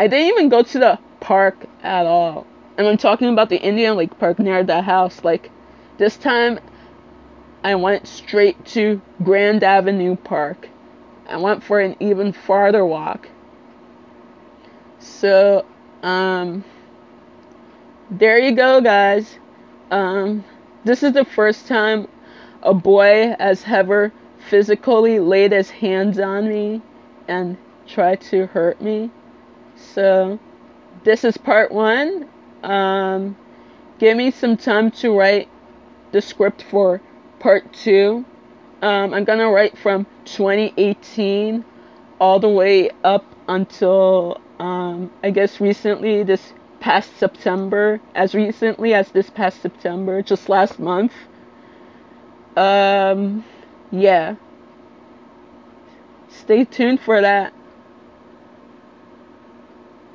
I didn't even go to the park at all and I'm talking about the Indian Lake Park near the house like this time I went straight to Grand Avenue Park. I went for an even farther walk. So, um, there you go, guys. Um, this is the first time a boy has ever physically laid his hands on me and tried to hurt me. So, this is part one. Um, give me some time to write the script for part two. Um, I'm gonna write from 2018 all the way up until um, I guess recently this past September, as recently as this past September, just last month. Um, yeah. Stay tuned for that.